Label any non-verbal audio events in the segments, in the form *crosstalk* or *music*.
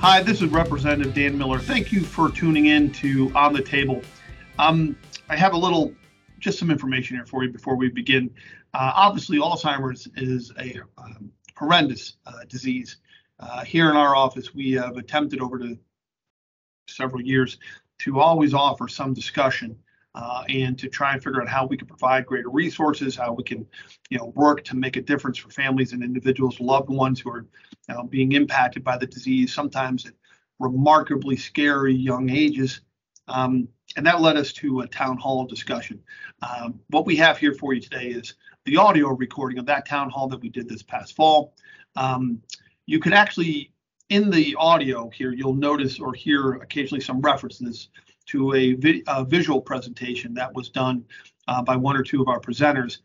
Hi, this is Representative Dan Miller. Thank you for tuning in to On the Table. Um, I have a little, just some information here for you before we begin. Uh, obviously, Alzheimer's is a um, horrendous uh, disease. Uh, here in our office, we have attempted over the several years to always offer some discussion uh, and to try and figure out how we can provide greater resources, how we can, you know, work to make a difference for families and individuals, loved ones who are you know, being impacted by the disease, sometimes at remarkably scary young ages. Um, and that led us to a town hall discussion. Um, what we have here for you today is the audio recording of that town hall that we did this past fall. Um, you can actually, in the audio here, you'll notice or hear occasionally some references to a, vi a visual presentation that was done uh, by one or two of our presenters.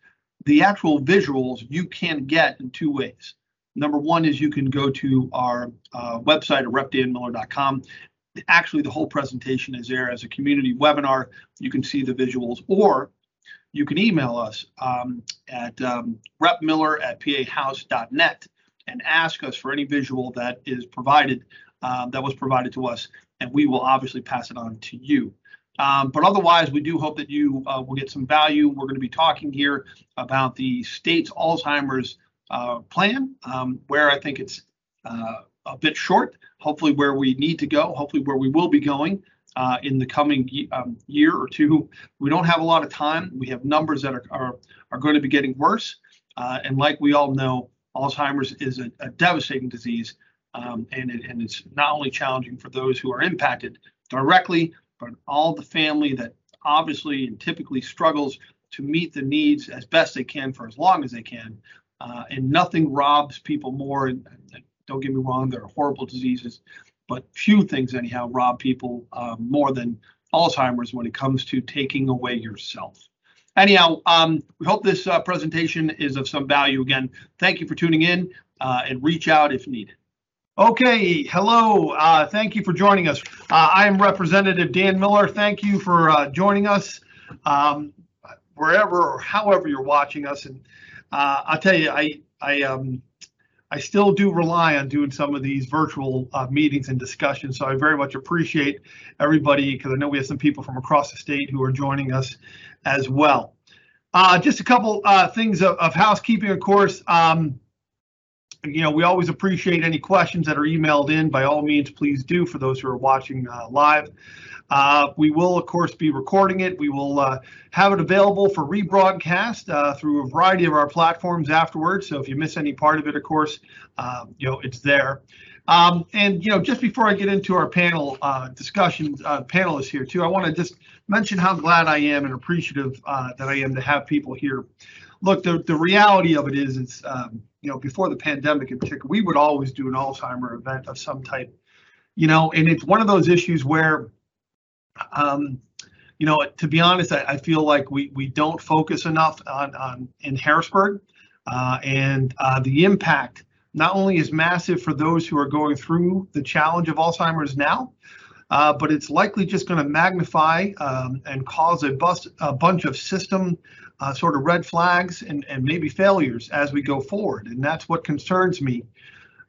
The actual visuals you can get in two ways. Number one is you can go to our uh, website at repdanmiller.com. Actually, the whole presentation is there as a community webinar. You can see the visuals, or you can email us um, at um, repmiller at pahouse.net and ask us for any visual that is provided um, that was provided to us, and we will obviously pass it on to you. Um, but otherwise, we do hope that you uh, will get some value. We're going to be talking here about the state's Alzheimer's uh, plan, um, where I think it's uh, a bit short, hopefully where we need to go, hopefully where we will be going uh, in the coming um, year or two. We don't have a lot of time. We have numbers that are, are, are going to be getting worse. Uh, and like we all know, Alzheimer's is a, a devastating disease um, and, it, and it's not only challenging for those who are impacted directly, but all the family that obviously and typically struggles to meet the needs as best they can for as long as they can. Uh, and nothing robs people more. And, and, don't get me wrong, there are horrible diseases, but few things, anyhow, rob people uh, more than Alzheimer's when it comes to taking away yourself. Anyhow, um, we hope this uh, presentation is of some value. Again, thank you for tuning in uh, and reach out if needed. Okay, hello. Uh, thank you for joining us. Uh, I am Representative Dan Miller. Thank you for uh, joining us um, wherever or however you're watching us. And uh, I'll tell you, I I um I still do rely on doing some of these virtual uh, meetings and discussions. So I very much appreciate everybody because I know we have some people from across the state who are joining us as well. Uh, just a couple things of, of, housekeeping, of course. Um, you know, we always appreciate any questions that are emailed in. By all means, please do for those who are watching uh, live. Uh, we will, of course, be recording it. We will uh, have it available for rebroadcast uh, through a variety of our platforms afterwards. So if you miss any part of it, of course, um, you know, it's there. Um, and, you know, just before I get into our panel uh, discussion, uh, panelists here too, I want to just mention how glad I am and appreciative that I am to have people here. Look, the, the reality of it is, it's, um, you know, before the pandemic in particular, we would always do an Alzheimer event of some type, you know, and it's one of those issues where, um, you know, to be honest, I, I feel like we we don't focus enough on on in Harrisburg, uh, and uh, the impact not only is massive for those who are going through the challenge of Alzheimer's now, uh, but it's likely just going to magnify um, and cause a, bust, a bunch of system uh, sort of red flags and, and maybe failures as we go forward. And that's what concerns me,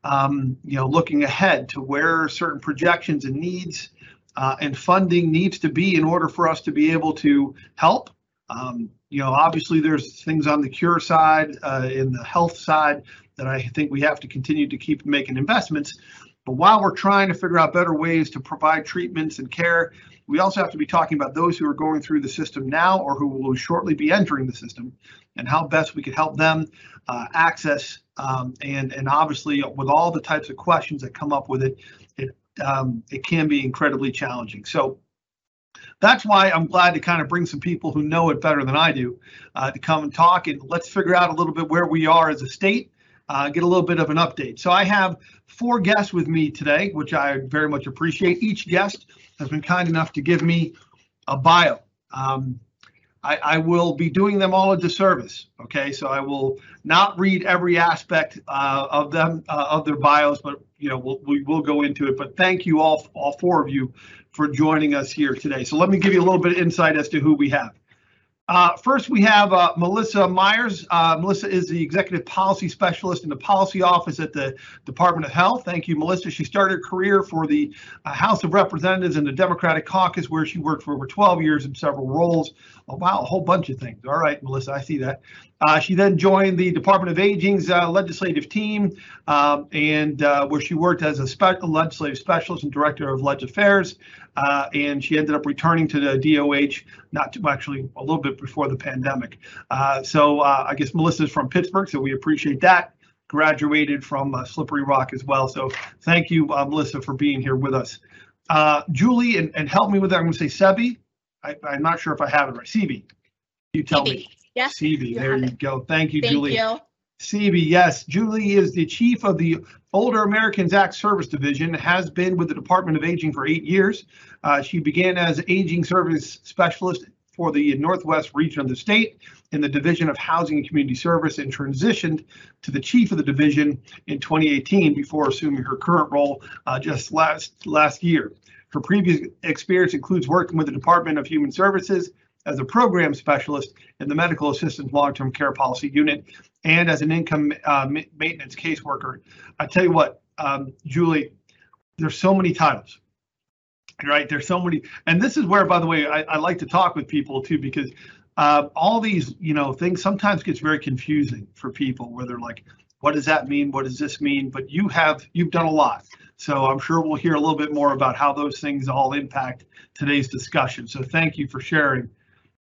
um, you know, looking ahead to where certain projections and needs uh, and funding needs to be in order for us to be able to help. Um, you know, obviously there's things on the cure side, uh, in the health side that I think we have to continue to keep making investments. But while we're trying to figure out better ways to provide treatments and care, we also have to be talking about those who are going through the system now or who will shortly be entering the system and how best we could help them uh, access um, and and obviously with all the types of questions that come up with it, it um, it can be incredibly challenging. So that's why I'm glad to kind of bring some people who know it better than I do uh, to come and talk and let's figure out a little bit where we are as a state, uh, get a little bit of an update. So I have four guests with me today, which I very much appreciate. Each guest has been kind enough to give me a bio. Um, I, I, will be doing them all a disservice. Okay, so I will not read every aspect uh, of them uh, of their bios, but you know we'll, we will go into it. But thank you all, all four of you, for joining us here today. So let me give you a little bit of insight as to who we have. Uh, first, we have uh, Melissa Myers. Uh, Melissa is the Executive Policy Specialist in the Policy Office at the Department of Health. Thank you, Melissa. She started her career for the uh, House of Representatives in the Democratic Caucus, where she worked for over 12 years in several roles. Oh, wow, a whole bunch of things. All right, Melissa, I see that. Uh, she then joined the Department of Aging's uh, legislative team, um, and where she worked as a spe- legislative specialist and director of Leg Affairs. Uh, and she ended up returning to the DOH not too actually a little bit before the pandemic. Uh, so uh, I guess Melissa's from Pittsburgh, so we appreciate that. Graduated from uh, Slippery Rock as well. So thank you, uh, Melissa, for being here with us. Uh, Julie, and, and help me with that. I'm going to say Sebi. I, am not sure if I have it right. Sebi. You tell me. Yes. Sebi. There you go. Thank you, Thank Julie. you. CB, yes. Julie is the chief of the Older Americans Act Service Division, has been with the Department of Aging for eight years. Uh, she began as aging service specialist for the Northwest region of the state in the Division of Housing and Community Service and transitioned to the chief of the division in 2018 before assuming her current role uh, just last last year. Her previous experience includes working with the Department of Human Services, as a program specialist in the medical assistance long-term care policy unit and as an income uh, maintenance caseworker. I tell you what, um, Julie, there's so many titles, right? There's so many, and this is where, by the way, I, I like to talk with people too because uh, all these, you know, things sometimes gets very confusing for people where they're like, what does that mean? What does this mean? But you have, you've done a lot. So I'm sure we'll hear a little bit more about how those things all impact today's discussion. So thank you for sharing.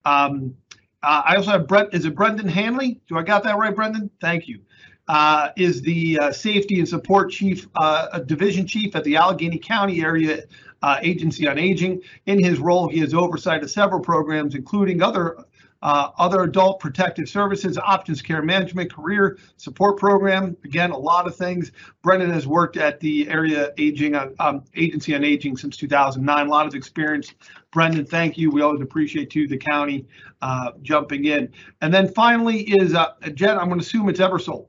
Um, uh, I also have Brent. Is it Brendan Hanley? Do I got that right, Brendan? Thank you. Uh, is the uh, safety and support chief, uh, division chief at the Allegheny County area uh, Agency on Aging. In his role, he has oversight of several programs, including other uh, other adult protective services, options care management, career support program. Again, a lot of things. Brendan has worked at the area aging on um, agency on aging since 2009. A lot of experience. Brendan, thank you. We always appreciate you, the county, uh, jumping in. And then finally is uh, Jen. I'm going to assume it's Ebersole.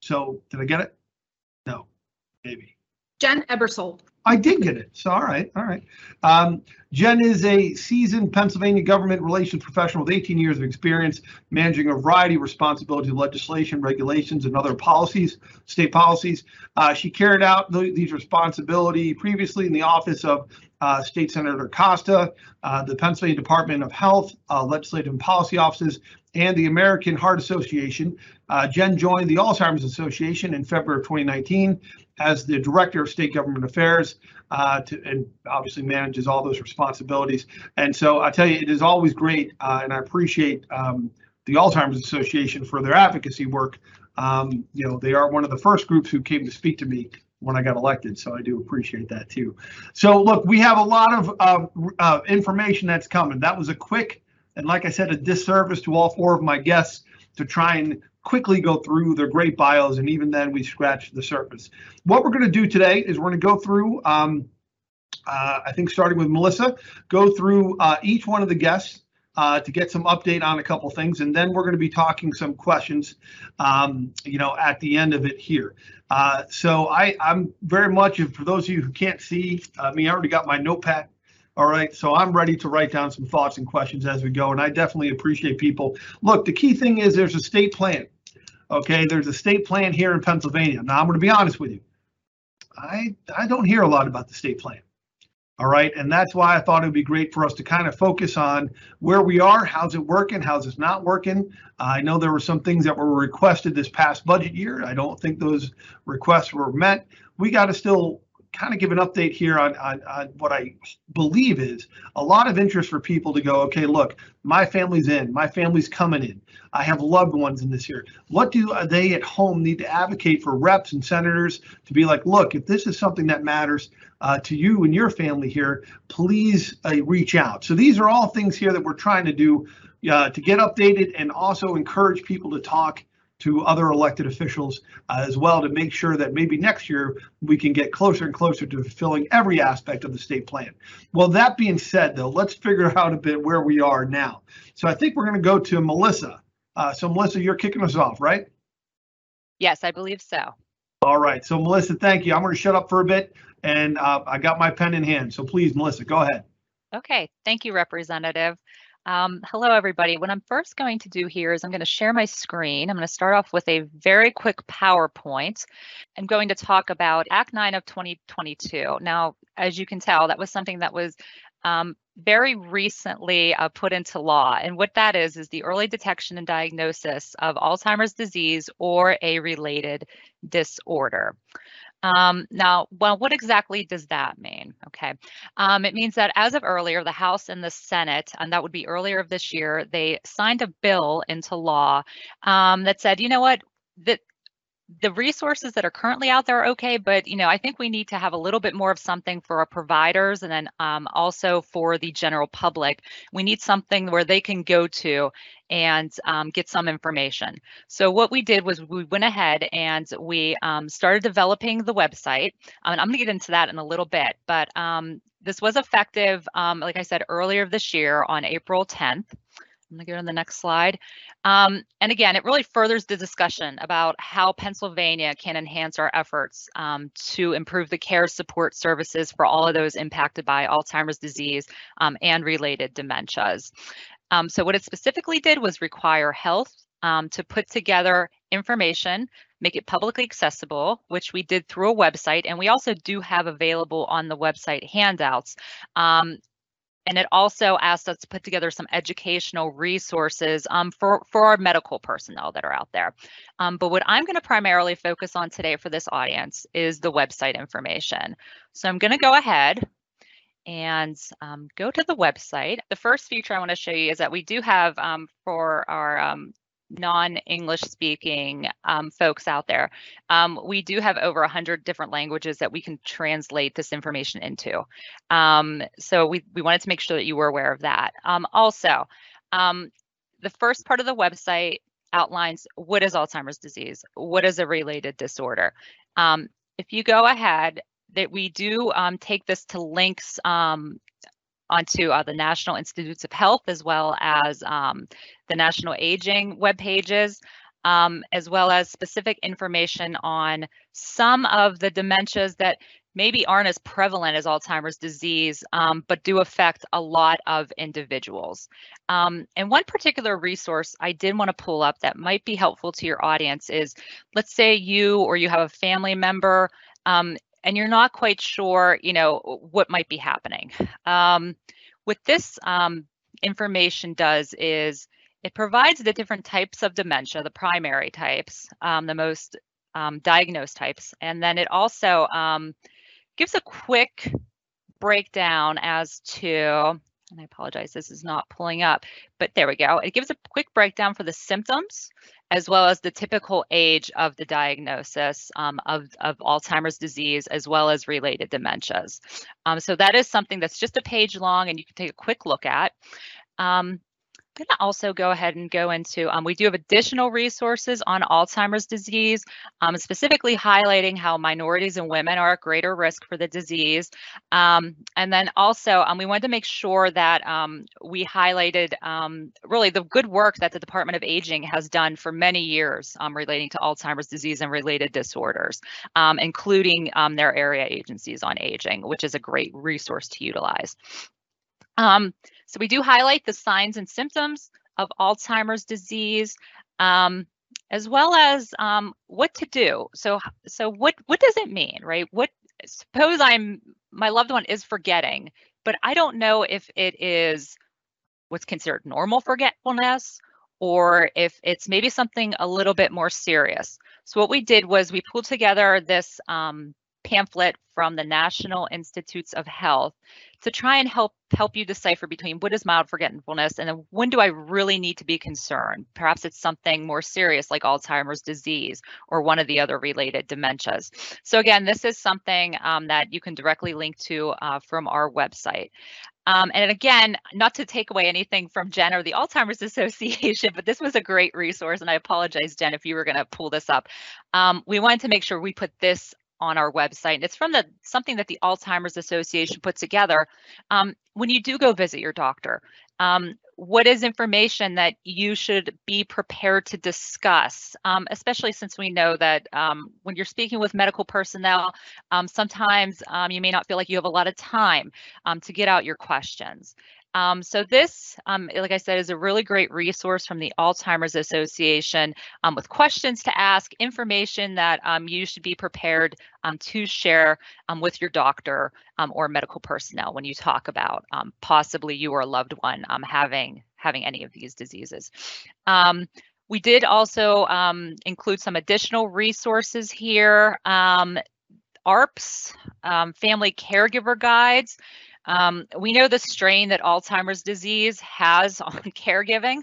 So did I get it? No, maybe. Jen Ebersold. I did get it. So all right, all right. Um, Jen is a seasoned Pennsylvania government relations professional with 18 years of experience managing a variety of responsibilities, legislation, regulations, and other policies, state policies. Uh, she carried out th- these responsibilities previously in the office of uh, State Senator Costa, uh, the Pennsylvania Department of Health, uh, Legislative and Policy Offices, and the American Heart Association. Uh, Jen joined the Alzheimer's Association in February of 2019 as the Director of State Government Affairs uh, to, and obviously manages all those responsibilities. And so I tell you, it is always great, uh, and I appreciate um, the Alzheimer's Association for their advocacy work. Um, you know, they are one of the first groups who came to speak to me when I got elected, so I do appreciate that too. So look, we have a lot of uh, uh information that's coming. That was a quick and, like I said, a disservice to all four of my guests to try and quickly go through their great bios, and even then we scratch the surface. What we're going to do today is we're going to go through, um, uh, I think starting with Melissa, go through uh, each one of the guests uh, to get some update on a couple things, and then we're going to be talking some questions, um, you know, at the end of it here. Uh, so I, I'm very much, for those of you who can't see uh, me, I already got my notepad all right, so I'm ready to write down some thoughts and questions as we go, and I definitely appreciate people. Look, the key thing is there's a state plan. Okay, there's a state plan here in Pennsylvania. Now, I'm going to be honest with you. I I don't hear a lot about the state plan. All right, and that's why I thought it would be great for us to kind of focus on where we are, how's it working, how's it not working. I know there were some things that were requested this past budget year. I don't think those requests were met. We got to still kind of give an update here on, on, on, what I believe is a lot of interest for people to go, okay, look, my family's in, my family's coming in. I have loved ones in this here. What do they at home need to advocate for reps and senators to be like, look, if this is something that matters uh, to you and your family here, please uh, reach out. So these are all things here that we're trying to do uh, to get updated and also encourage people to talk to other elected officials uh, as well to make sure that maybe next year we can get closer and closer to fulfilling every aspect of the state plan. Well, that being said, though, let's figure out a bit where we are now. So I think we're going to go to Melissa. Uh, so, Melissa, you're kicking us off, right? Yes, I believe so. All right. So, Melissa, thank you. I'm going to shut up for a bit and uh, I got my pen in hand. So, please, Melissa, go ahead. Okay. Thank you, Representative. Um, hello, everybody. What I'm first going to do here is I'm going to share my screen. I'm going to start off with a very quick PowerPoint. I'm going to talk about Act 9 of 2022. Now, as you can tell, that was something that was um, very recently uh, put into law. And what that is, is the early detection and diagnosis of Alzheimer's disease or a related disorder. Um, now, well, what exactly does that mean? Okay, um, it means that as of earlier, the House and the Senate, and that would be earlier of this year, they signed a bill into law um, that said, you know what, that the resources that are currently out there are okay, but you know, I think we need to have a little bit more of something for our providers and then um, also for the general public. We need something where they can go to and um, get some information. So what we did was we went ahead and we um, started developing the website. and I'm going to get into that in a little bit, but um, this was effective, um, like I said, earlier this year on April 10th. I'm going to go to the next slide. Um, and again, it really furthers the discussion about how Pennsylvania can enhance our efforts um, to improve the care support services for all of those impacted by Alzheimer's disease um, and related dementias. Um, so what it specifically did was require health um, to put together information, make it publicly accessible, which we did through a website. And we also do have available on the website handouts um, and it also asked us to put together some educational resources um, for, for our medical personnel that are out there. Um, but what I'm going to primarily focus on today for this audience is the website information. So I'm going to go ahead and um, go to the website. The first feature I want to show you is that we do have um, for our um, non-English speaking um, folks out there. Um, we do have over 100 different languages that we can translate this information into. Um, so we, we wanted to make sure that you were aware of that. Um, also, um, the first part of the website outlines what is Alzheimer's disease, what is a related disorder. Um, if you go ahead, that we do take this to links onto uh, the National Institutes of Health as well as um, the National Aging web pages, um, as well as specific information on some of the dementias that maybe aren't as prevalent as Alzheimer's disease, um, but do affect a lot of individuals. Um, and one particular resource I did want to pull up that might be helpful to your audience is, let's say you or you have a family member um, and you're not quite sure, you know, what might be happening. Um, what this um, information does is it provides the different types of dementia, the primary types, um, the most um, diagnosed types, and then it also um, gives a quick breakdown as to and I apologize, this is not pulling up, but there we go. It gives a quick breakdown for the symptoms as well as the typical age of the diagnosis um, of, of Alzheimer's disease, as well as related dementias. Um, so that is something that's just a page long and you can take a quick look at. Um, going to also go ahead and go into, um, we do have additional resources on Alzheimer's disease, um, specifically highlighting how minorities and women are at greater risk for the disease. Um, and then also, um, we wanted to make sure that um, we highlighted um, really the good work that the Department of Aging has done for many years relating to Alzheimer's disease and related disorders, including their area agencies on aging, which is a great resource to utilize. Um, so we do highlight the signs and symptoms of Alzheimer's disease, um, as well as um, what to do. So, so what what does it mean, right? What suppose I'm my loved one is forgetting, but I don't know if it is what's considered normal forgetfulness or if it's maybe something a little bit more serious. So what we did was we pulled together this um, pamphlet from the National Institutes of Health to try and help help you decipher between what is mild forgetfulness and then when do I really need to be concerned? Perhaps it's something more serious like Alzheimer's disease or one of the other related dementias. So again, this is something um, that you can directly link to uh, from our website. Um, and again, not to take away anything from Jen or the Alzheimer's *laughs* Association, but this was a great resource. And I apologize, Jen, if you were going to pull this up. Um, we wanted to make sure we put this on our website. And It's from the something that the Alzheimer's Association put together. Um, when you do go visit your doctor, um, what is information that you should be prepared to discuss, um, especially since we know that um, when you're speaking with medical personnel, um, sometimes um, you may not feel like you have a lot of time to get out your questions. Um, so this, um, like I said, is a really great resource from the Alzheimer's Association um, with questions to ask, information that um, you should be prepared um, to share um, with your doctor or medical personnel when you talk about possibly you or a loved one having having any of these diseases. we did also include some additional resources here. AARP's, family caregiver guides. Um, we know the strain that Alzheimer's disease has *laughs* on caregiving.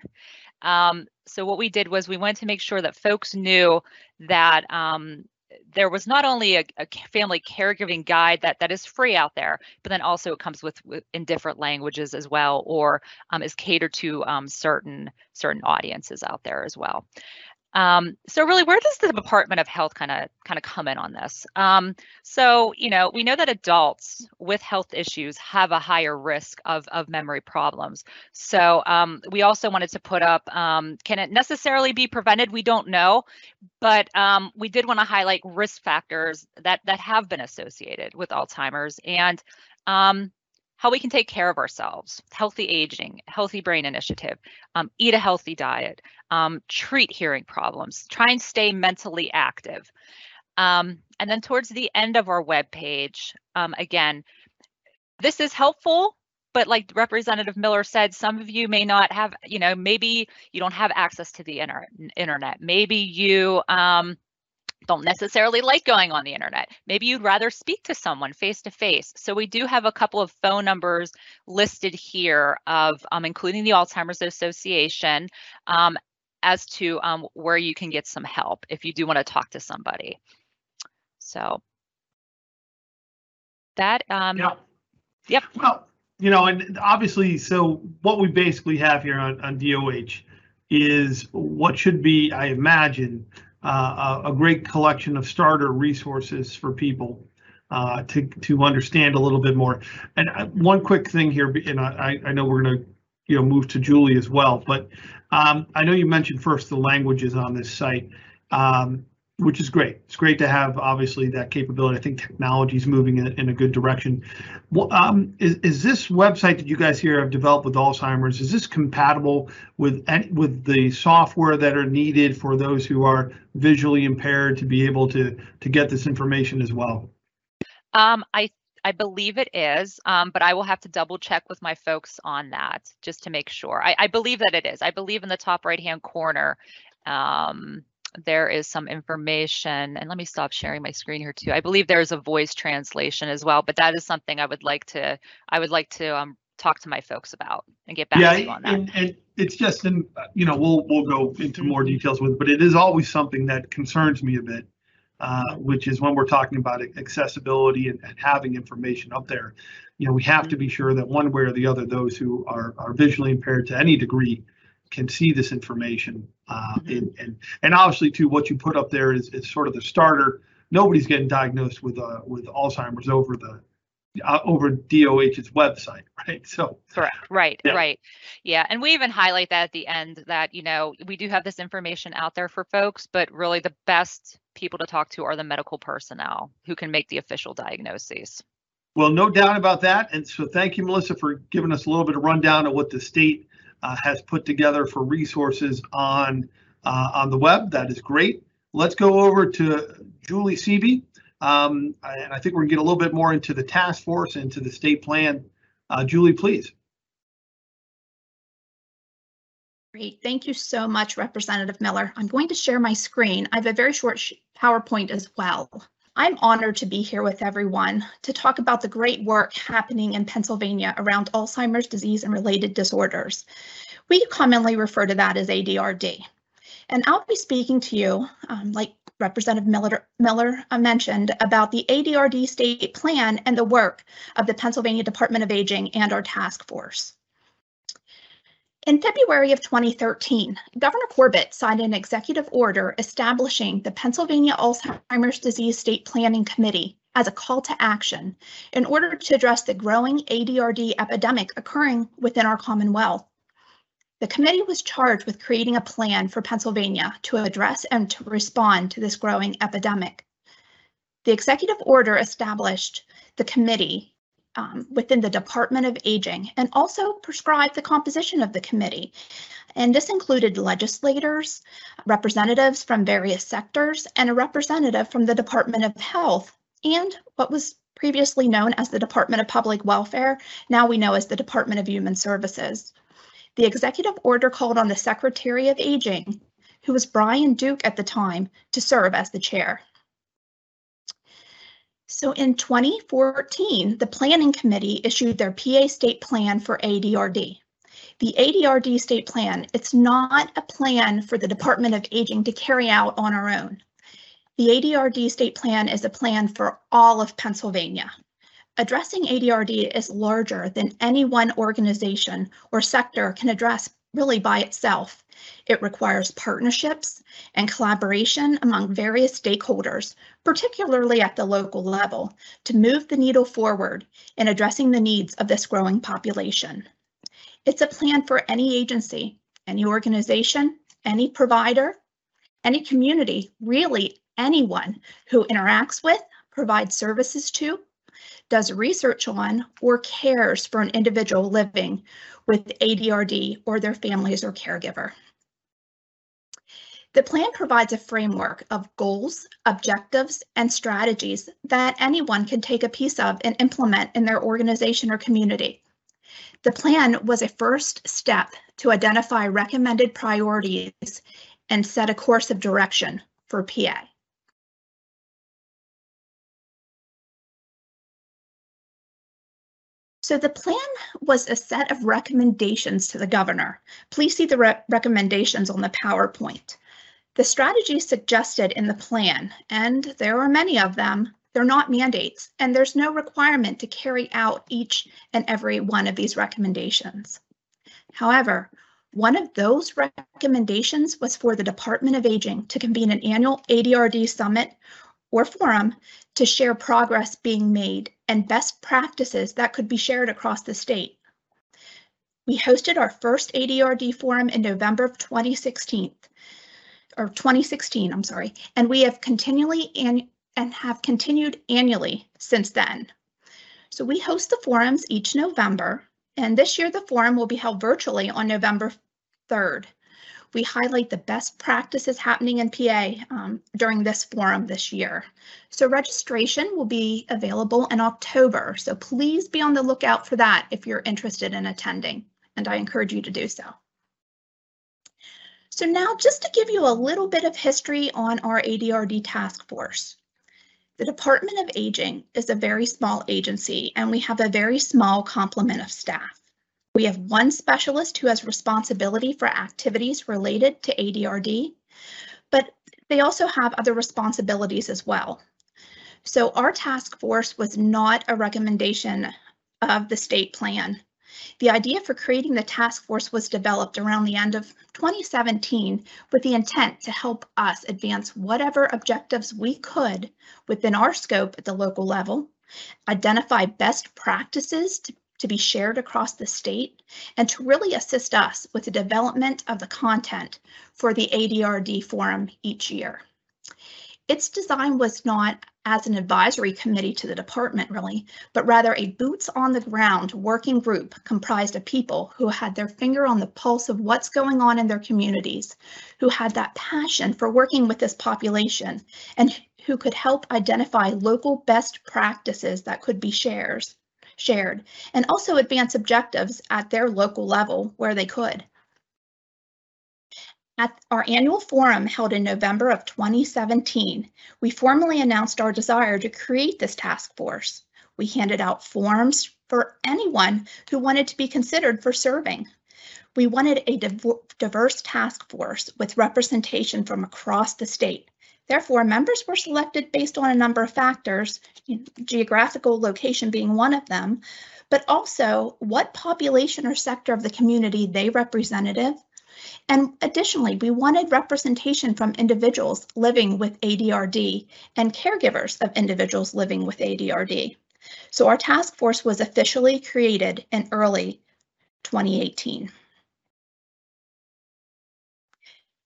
Um, so what we did was we wanted to make sure that folks knew that um, there was not only a, a, family caregiving guide that that is free out there, but then also it comes with, with in different languages as well, or um, is catered to um, certain certain audiences out there as well. Um, so really, where does the Department of Health kind of kind of come in on this? Um, so you know, we know that adults with health issues have a higher risk of of memory problems. So um, we also wanted to put up, um, can it necessarily be prevented? We don't know, but um, we did want to highlight risk factors that that have been associated with Alzheimer's and um, how we can take care of ourselves, healthy aging, healthy brain initiative, um, eat a healthy diet, um, treat hearing problems, try and stay mentally active. Um, and then towards the end of our web page, um, again, this is helpful, but like Representative Miller said, some of you may not have, you know, maybe you don't have access to the inter internet. Maybe you um, don't necessarily like going on the internet. Maybe you'd rather speak to someone face to face. So we do have a couple of phone numbers listed here of um, including the Alzheimer's Association um, as to um, where you can get some help if you do want to talk to somebody. So that um yeah. yep. Well, you know, and obviously so what we basically have here on, on DOH is what should be, I imagine, uh, a, great collection of starter resources for people uh, to to understand a little bit more. And uh, one quick thing here, and I, I know we're going to you know move to Julie as well, but um, I know you mentioned first the languages on this site. Um, which is great. It's great to have obviously that capability. I think technology is moving in, in, a good direction. Well, um, is, is this website that you guys here have developed with Alzheimer's, is this compatible with with the software that are needed for those who are visually impaired to be able to to get this information as well? Um, I I believe it is, um, but I will have to double check with my folks on that just to make sure. I, I believe that it is. I believe in the top right hand corner. Um, there is some information, and let me stop sharing my screen here too. I believe there's a voice translation as well, but that is something I would like to, I would like to um, talk to my folks about and get back yeah, to you on that. And, and it's just, in, you know, we'll we'll go into more details with, but it is always something that concerns me a bit, uh, which is when we're talking about accessibility and, and having information up there. You know, we have to be sure that one way or the other, those who are are visually impaired to any degree can see this information. Uh, and, and and obviously too, what you put up there is, is sort of the starter. Nobody's getting diagnosed with uh, with Alzheimer's over the uh, over DOH's website, *laughs* right? So correct, right, yeah. right, yeah. And we even highlight that at the end that you know we do have this information out there for folks, but really the best people to talk to are the medical personnel who can make the official diagnoses. Well, no doubt about that. And so thank you, Melissa, for giving us a little bit of rundown of what the state has put together for resources on uh, on the web. That is great. Let's go over to Julie Seeby. Um, and I think we're gonna get a little bit more into the task force, into the state plan. Uh, Julie, please. Great. Thank you so much, Representative Miller. I'm going to share my screen. I have a very short PowerPoint as well. I'm honored to be here with everyone to talk about the great work happening in Pennsylvania around Alzheimer's disease and related disorders. We commonly refer to that as ADRD. And I'll be speaking to you, um, like Representative Miller, Miller mentioned, about the ADRD state plan and the work of the Pennsylvania Department of Aging and our task force. In February of 2013, Governor Corbett signed an executive order establishing the Pennsylvania Alzheimer's Disease State Planning Committee as a call to action in order to address the growing ADRD epidemic occurring within our Commonwealth. The committee was charged with creating a plan for Pennsylvania to address and to respond to this growing epidemic. The executive order established the committee um, within the Department of Aging and also prescribed the composition of the committee. And this included legislators, representatives from various sectors, and a representative from the Department of Health and what was previously known as the Department of Public Welfare, now we know as the Department of Human Services. The executive order called on the Secretary of Aging, who was Brian Duke at the time, to serve as the chair. So in 2014, the Planning Committee issued their PA State Plan for ADRD. The ADRD State Plan, it's not a plan for the Department of Aging to carry out on our own. The ADRD State Plan is a plan for all of Pennsylvania. Addressing ADRD is larger than any one organization or sector can address really by itself. It requires partnerships and collaboration among various stakeholders, particularly at the local level, to move the needle forward in addressing the needs of this growing population. It's a plan for any agency, any organization, any provider, any community, really anyone who interacts with, provides services to, does research on, or cares for an individual living with ADRD or their families or caregiver. The plan provides a framework of goals, objectives, and strategies that anyone can take a piece of and implement in their organization or community. The plan was a first step to identify recommended priorities and set a course of direction for PA. So the plan was a set of recommendations to the governor. Please see the re recommendations on the PowerPoint. The strategies suggested in the plan, and there are many of them, they're not mandates, and there's no requirement to carry out each and every one of these recommendations. However, one of those recommendations was for the Department of Aging to convene an annual ADRD summit or forum to share progress being made and best practices that could be shared across the state. We hosted our first ADRD forum in November of 2016, or 2016, I'm sorry, and we have continually and, and have continued annually since then. So we host the forums each November, and this year the forum will be held virtually on November 3rd we highlight the best practices happening in PA um, during this forum this year. So registration will be available in October, so please be on the lookout for that if you're interested in attending, and I encourage you to do so. So now just to give you a little bit of history on our ADRD task force. The Department of Aging is a very small agency and we have a very small complement of staff. We have one specialist who has responsibility for activities related to ADRD, but they also have other responsibilities as well. So our task force was not a recommendation of the state plan. The idea for creating the task force was developed around the end of 2017 with the intent to help us advance whatever objectives we could within our scope at the local level, identify best practices to to be shared across the state and to really assist us with the development of the content for the ADRD forum each year. Its design was not as an advisory committee to the department really, but rather a boots on the ground working group comprised of people who had their finger on the pulse of what's going on in their communities, who had that passion for working with this population and who could help identify local best practices that could be shares shared, and also advance objectives at their local level where they could. At our annual forum held in November of 2017, we formally announced our desire to create this task force. We handed out forms for anyone who wanted to be considered for serving. We wanted a diverse task force with representation from across the state, Therefore, members were selected based on a number of factors, geographical location being one of them, but also what population or sector of the community they represented. And additionally, we wanted representation from individuals living with ADRD and caregivers of individuals living with ADRD. So our task force was officially created in early 2018.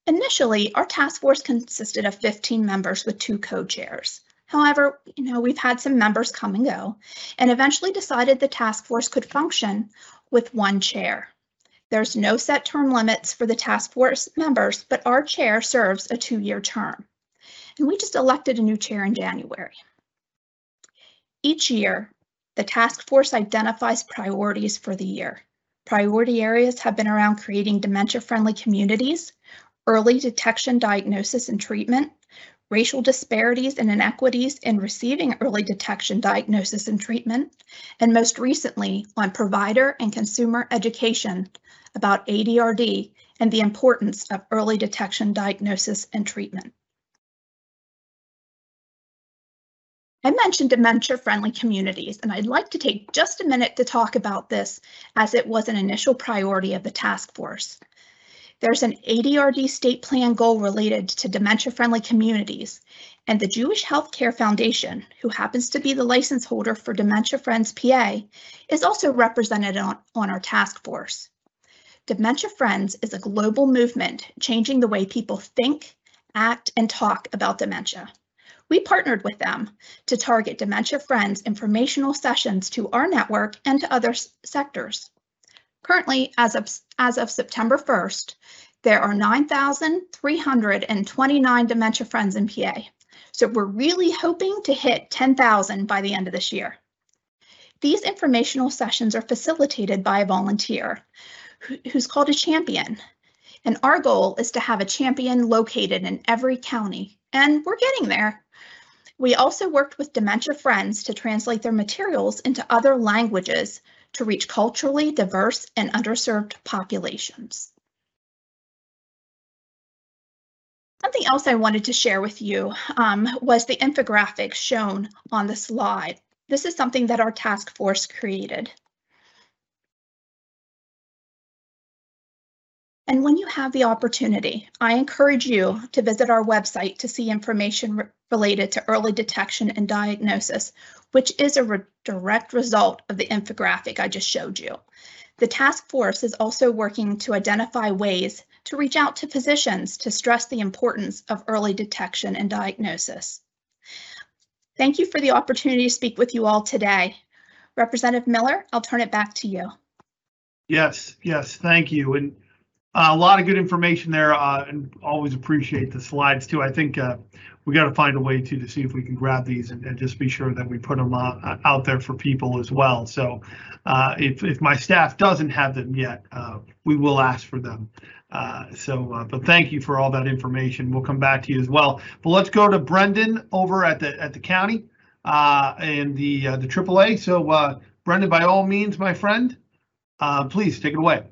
Initially, our task force consisted of 15 members with two co-chairs. However, you know, we've had some members come and go and eventually decided the task force could function with one chair. There's no set term limits for the task force members, but our chair serves a two-year term. And we just elected a new chair in January. Each year, the task force identifies priorities for the year. Priority areas have been around creating dementia-friendly communities, early detection, diagnosis, and treatment, racial disparities and inequities in receiving early detection, diagnosis, and treatment, and most recently on provider and consumer education about ADRD and the importance of early detection, diagnosis, and treatment. I mentioned dementia-friendly communities, and I'd like to take just a minute to talk about this as it was an initial priority of the task force. There's an ADRD state plan goal related to dementia-friendly communities, and the Jewish Healthcare Foundation, who happens to be the license holder for Dementia Friends PA, is also represented on, on our task force. Dementia Friends is a global movement changing the way people think, act, and talk about dementia. We partnered with them to target Dementia Friends informational sessions to our network and to other sectors. Currently, as of, as of September 1st, there are 9,329 dementia friends in PA. So we're really hoping to hit 10,000 by the end of this year. These informational sessions are facilitated by a volunteer who's called a champion. And our goal is to have a champion located in every county, and we're getting there. We also worked with Dementia Friends to translate their materials into other languages to reach culturally diverse and underserved populations. Something else I wanted to share with you um, was the infographic shown on the slide. This is something that our task force created. And when you have the opportunity, I encourage you to visit our website to see information re related to early detection and diagnosis, which is a re direct result of the infographic I just showed you. The task force is also working to identify ways to reach out to physicians to stress the importance of early detection and diagnosis. Thank you for the opportunity to speak with you all today. Representative Miller, I'll turn it back to you. Yes, yes, thank you. And a lot of good information there, uh, and always appreciate the slides too. I think uh, we got to find a way to to see if we can grab these and, and just be sure that we put them uh, out there for people as well. So uh, if if my staff doesn't have them yet, uh, we will ask for them. so, but thank you for all that information. We'll come back to you as well. But let's go to Brendan over at the at the county and the the AAA. So, Brendan, by all means, my friend, please take it away.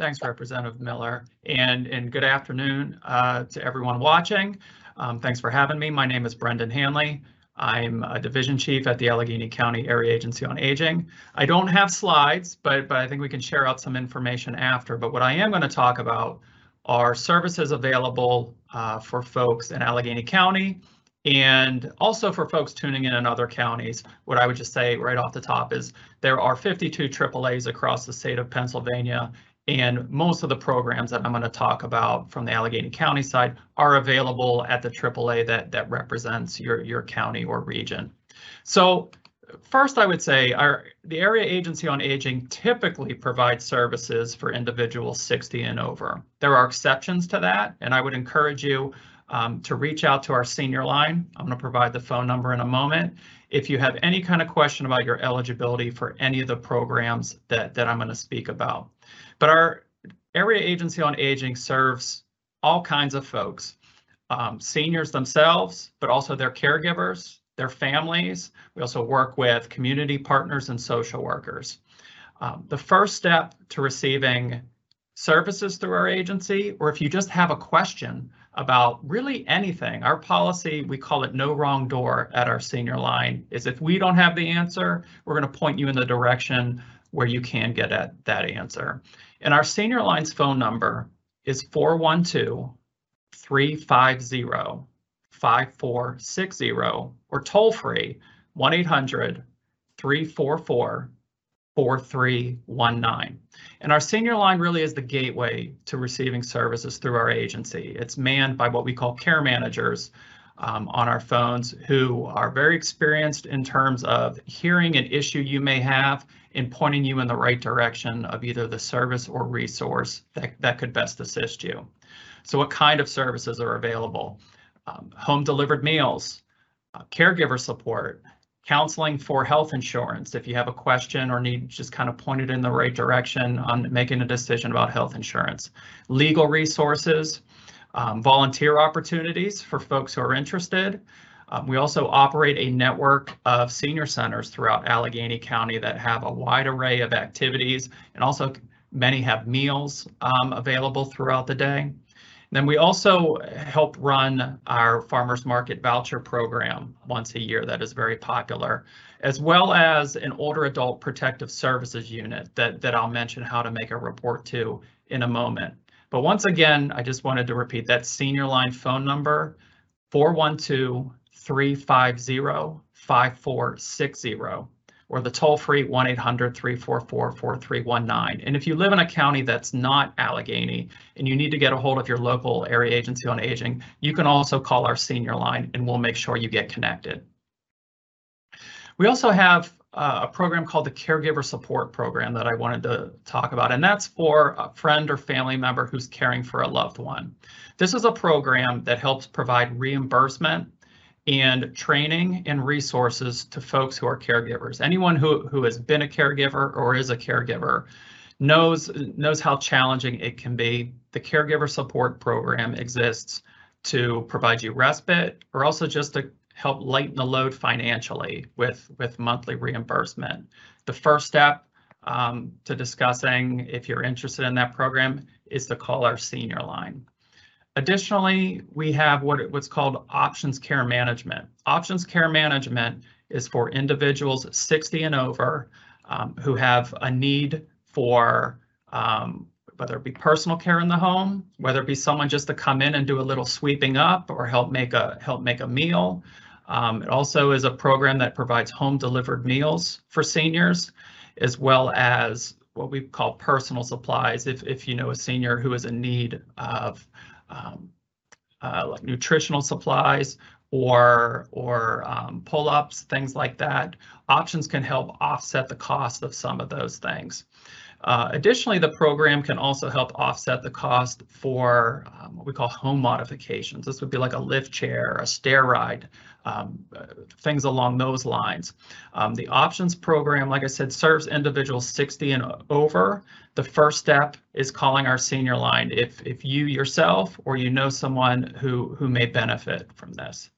Thanks, Representative Miller, and, and good afternoon uh, to everyone watching. Um, thanks for having me. My name is Brendan Hanley. I'm a division chief at the Allegheny County Area Agency on Aging. I don't have slides, but, but I think we can share out some information after. But what I am going to talk about are services available uh, for folks in Allegheny County and also for folks tuning in in other counties, what I would just say right off the top is there are 52 AAAs across the state of Pennsylvania, and most of the programs that I'm going to talk about from the Allegheny County side are available at the AAA that, that represents your, your county or region. So first, I would say our the Area Agency on Aging typically provides services for individuals 60 and over. There are exceptions to that, and I would encourage you um, to reach out to our senior line. I'm going to provide the phone number in a moment. If you have any kind of question about your eligibility for any of the programs that, that I'm going to speak about. But our area agency on aging serves all kinds of folks, um, seniors themselves, but also their caregivers, their families. We also work with community partners and social workers. Um, the first step to receiving services through our agency, or if you just have a question about really anything, our policy, we call it no wrong door at our senior line, is if we don't have the answer, we're going to point you in the direction where you can get at that answer. And our senior line's phone number is 412 350 5460 or toll free 1 800 344 4319. And our senior line really is the gateway to receiving services through our agency. It's manned by what we call care managers um, on our phones who are very experienced in terms of hearing an issue you may have and pointing you in the right direction of either the service or resource that, that could best assist you. So what kind of services are available? Um, home delivered meals, uh, caregiver support, counseling for health insurance if you have a question or need just kind of pointed in the right direction on making a decision about health insurance, legal resources, um, volunteer opportunities for folks who are interested. Um, we also operate a network of senior centers throughout Allegheny County that have a wide array of activities and also many have meals um, available throughout the day. Then we also help run our farmers market voucher program once a year that is very popular, as well as an older adult protective services unit that, that I'll mention how to make a report to in a moment. But once again, I just wanted to repeat that senior line phone number 412 350 5460 or the toll-free 1-800-344-4319. And if you live in a county that's not Allegheny and you need to get a hold of your local area agency on aging, you can also call our senior line and we'll make sure you get connected. We also have uh, a program called the Caregiver Support Program that I wanted to talk about, and that's for a friend or family member who's caring for a loved one. This is a program that helps provide reimbursement and training and resources to folks who are caregivers. Anyone who, who has been a caregiver or is a caregiver knows, knows how challenging it can be. The caregiver support program exists to provide you respite or also just to help lighten the load financially with, with monthly reimbursement. The first step um, to discussing if you're interested in that program is to call our senior line. Additionally, we have what what's called options care management. Options care management is for individuals 60 and over um, who have a need for um, whether it be personal care in the home, whether it be someone just to come in and do a little sweeping up or help make a help make a meal. Um, it also is a program that provides home delivered meals for seniors, as well as what we call personal supplies. If, if you know a senior who is in need of um, uh, like nutritional supplies or or um, pull-ups, things like that. Options can help offset the cost of some of those things. Uh, additionally, the program can also help offset the cost for um, what we call home modifications. This would be like a lift chair, a stair ride, um, uh, things along those lines. Um, the options program, like I said, serves individuals 60 and over. The first step is calling our senior line if, if you yourself or you know someone who, who may benefit from this.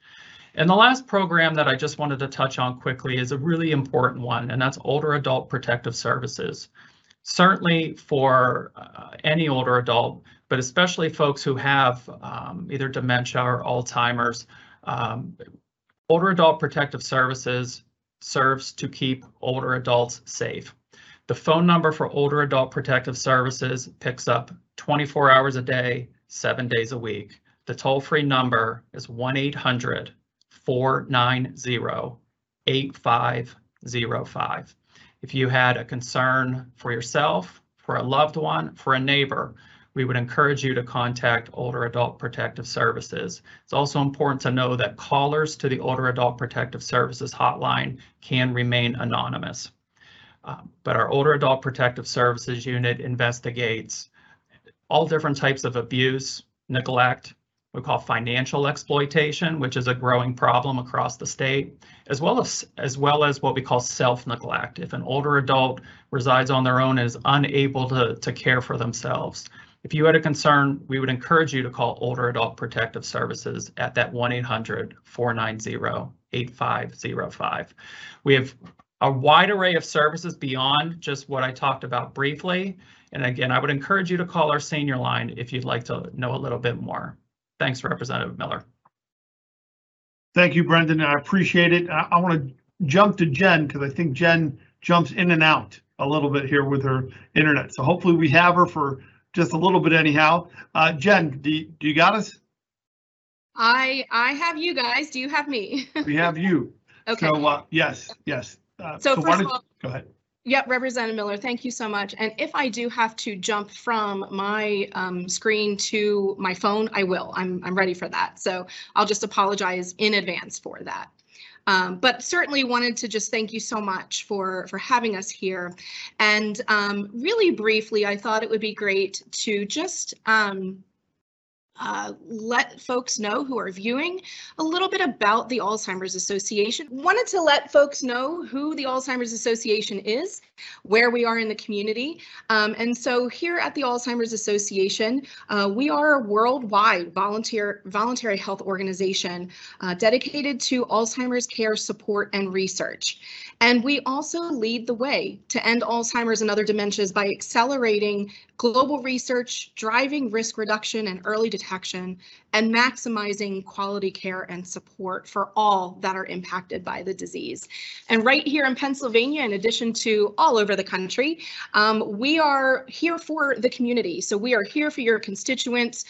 And the last program that I just wanted to touch on quickly is a really important one, and that's Older Adult Protective Services certainly for uh, any older adult, but especially folks who have um, either dementia or Alzheimer's. Um, older adult protective services serves to keep older adults safe. The phone number for older adult protective services picks up 24 hours a day, seven days a week. The toll-free number is 1-800-490-8505. If you had a concern for yourself, for a loved one, for a neighbor, we would encourage you to contact Older Adult Protective Services. It's also important to know that callers to the Older Adult Protective Services hotline can remain anonymous. Uh, but our Older Adult Protective Services unit investigates all different types of abuse, neglect, we call financial exploitation, which is a growing problem across the state, as well as as well as what we call self-neglect. If an older adult resides on their own and is unable to, to care for themselves. If you had a concern, we would encourage you to call Older Adult Protective Services at that 1-800-490-8505. We have a wide array of services beyond just what I talked about briefly. And again, I would encourage you to call our senior line if you'd like to know a little bit more. Thanks, Representative Miller. Thank you, Brendan. I appreciate it. I, I want to jump to Jen because I think Jen jumps in and out a little bit here with her internet. So hopefully we have her for just a little bit anyhow. Uh, Jen, do you, do you got us? I I have you guys. Do you have me? We have you. *laughs* okay. So uh, yes, yes. Uh, So why first of all- Go ahead. Yep, Representative Miller, thank you so much. And if I do have to jump from my um, screen to my phone, I will. I'm, I'm ready for that. So I'll just apologize in advance for that. Um, but certainly wanted to just thank you so much for, for having us here. And um, really briefly, I thought it would be great to just um, uh, let folks know who are viewing a little bit about the Alzheimer's Association. Wanted to let folks know who the Alzheimer's Association is, where we are in the community. Um, and so here at the Alzheimer's Association, uh, we are a worldwide volunteer voluntary health organization uh, dedicated to Alzheimer's care support and research. And we also lead the way to end Alzheimer's and other dementias by accelerating global research, driving risk reduction and early detection, and maximizing quality care and support for all that are impacted by the disease. And right here in Pennsylvania, in addition to all over the country, um, we are here for the community. So we are here for your constituents.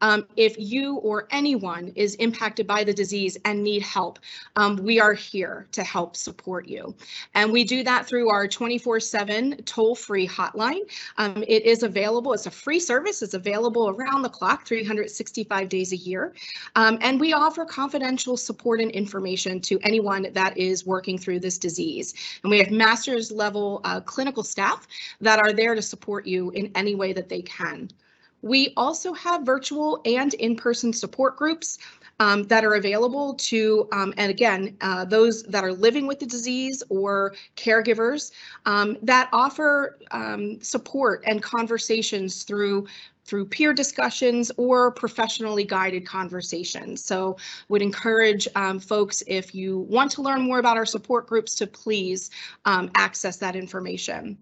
Um, if you or anyone is impacted by the disease and need help, um, we are here to help support you. And we do that through our 24 7 toll free hotline. Um, it is available, it's a free service, it's available around the clock, 365 days a year. Um, and we offer confidential support and information to anyone that is working through this disease. And we have master's level uh, clinical staff that are there to support you in any way that they can. We also have virtual and in-person support groups um, that are available to, um, and again, uh, those that are living with the disease or caregivers um, that offer um, support and conversations through through peer discussions or professionally guided conversations. So would encourage um, folks if you want to learn more about our support groups to please um, access that information.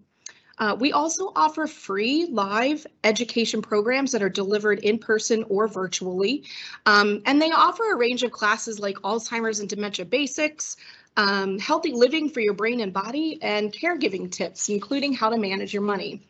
Uh, we also offer free live education programs that are delivered in person or virtually. Um, and they offer a range of classes like Alzheimer's and Dementia Basics, um, healthy living for your brain and body, and caregiving tips, including how to manage your money.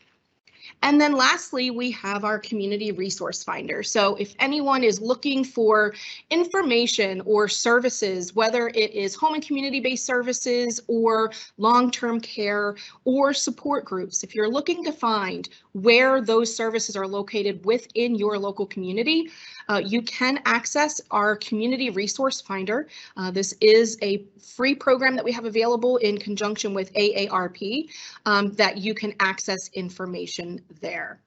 And then lastly, we have our community resource finder. So if anyone is looking for information or services, whether it is home and community based services or long-term care or support groups, if you're looking to find where those services are located within your local community, uh, you can access our community resource finder. Uh, this is a free program that we have available in conjunction with AARP um, that you can access information there.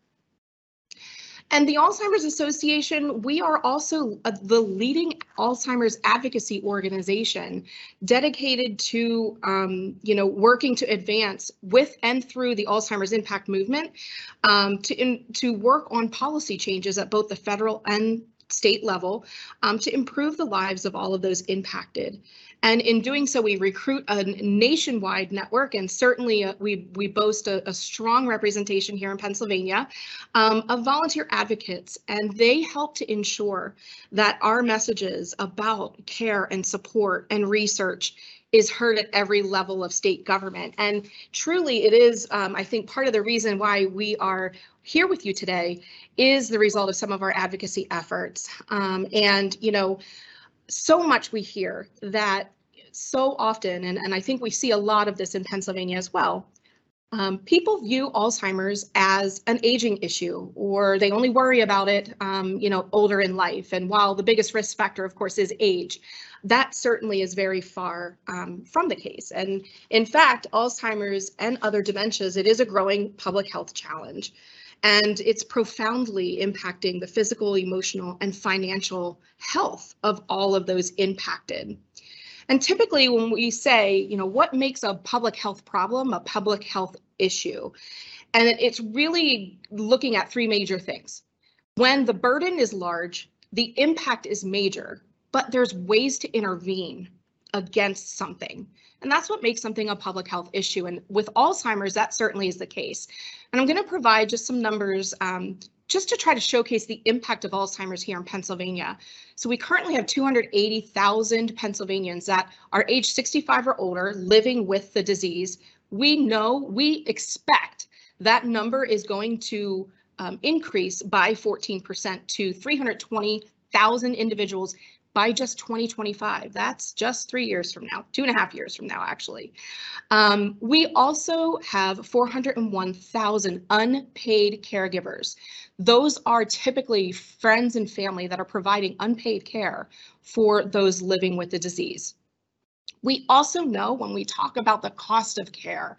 And the Alzheimer's Association, we are also uh, the leading Alzheimer's advocacy organization dedicated to, um, you know, working to advance with and through the Alzheimer's impact movement um, to, in, to work on policy changes at both the federal and state level um, to improve the lives of all of those impacted. And in doing so, we recruit a nationwide network, and certainly uh, we, we boast a, a, strong representation here in Pennsylvania um, of volunteer advocates, and they help to ensure that our messages about care and support and research is heard at every level of state government. And truly, it is, um, I think, part of the reason why we are here with you today is the result of some of our advocacy efforts. Um, and, you know, so much we hear that so often, and, and I think we see a lot of this in Pennsylvania as well, um, people view Alzheimer's as an aging issue, or they only worry about it, um, you know, older in life. And while the biggest risk factor, of course, is age, that certainly is very far um, from the case. And in fact, Alzheimer's and other dementias, it is a growing public health challenge and it's profoundly impacting the physical, emotional, and financial health of all of those impacted. And typically when we say, you know, what makes a public health problem a public health issue? And it's really looking at three major things. When the burden is large, the impact is major, but there's ways to intervene against something. And that's what makes something a public health issue. And with Alzheimer's, that certainly is the case. And I'm going to provide just some numbers um, just to try to showcase the impact of Alzheimer's here in Pennsylvania. So we currently have 280,000 Pennsylvanians that are age 65 or older living with the disease. We know, we expect that number is going to um, increase by 14% to 320,000 individuals by just 2025. That's just three years from now, two and a half years from now, actually. Um, we also have 401,000 unpaid caregivers. Those are typically friends and family that are providing unpaid care for those living with the disease. We also know when we talk about the cost of care,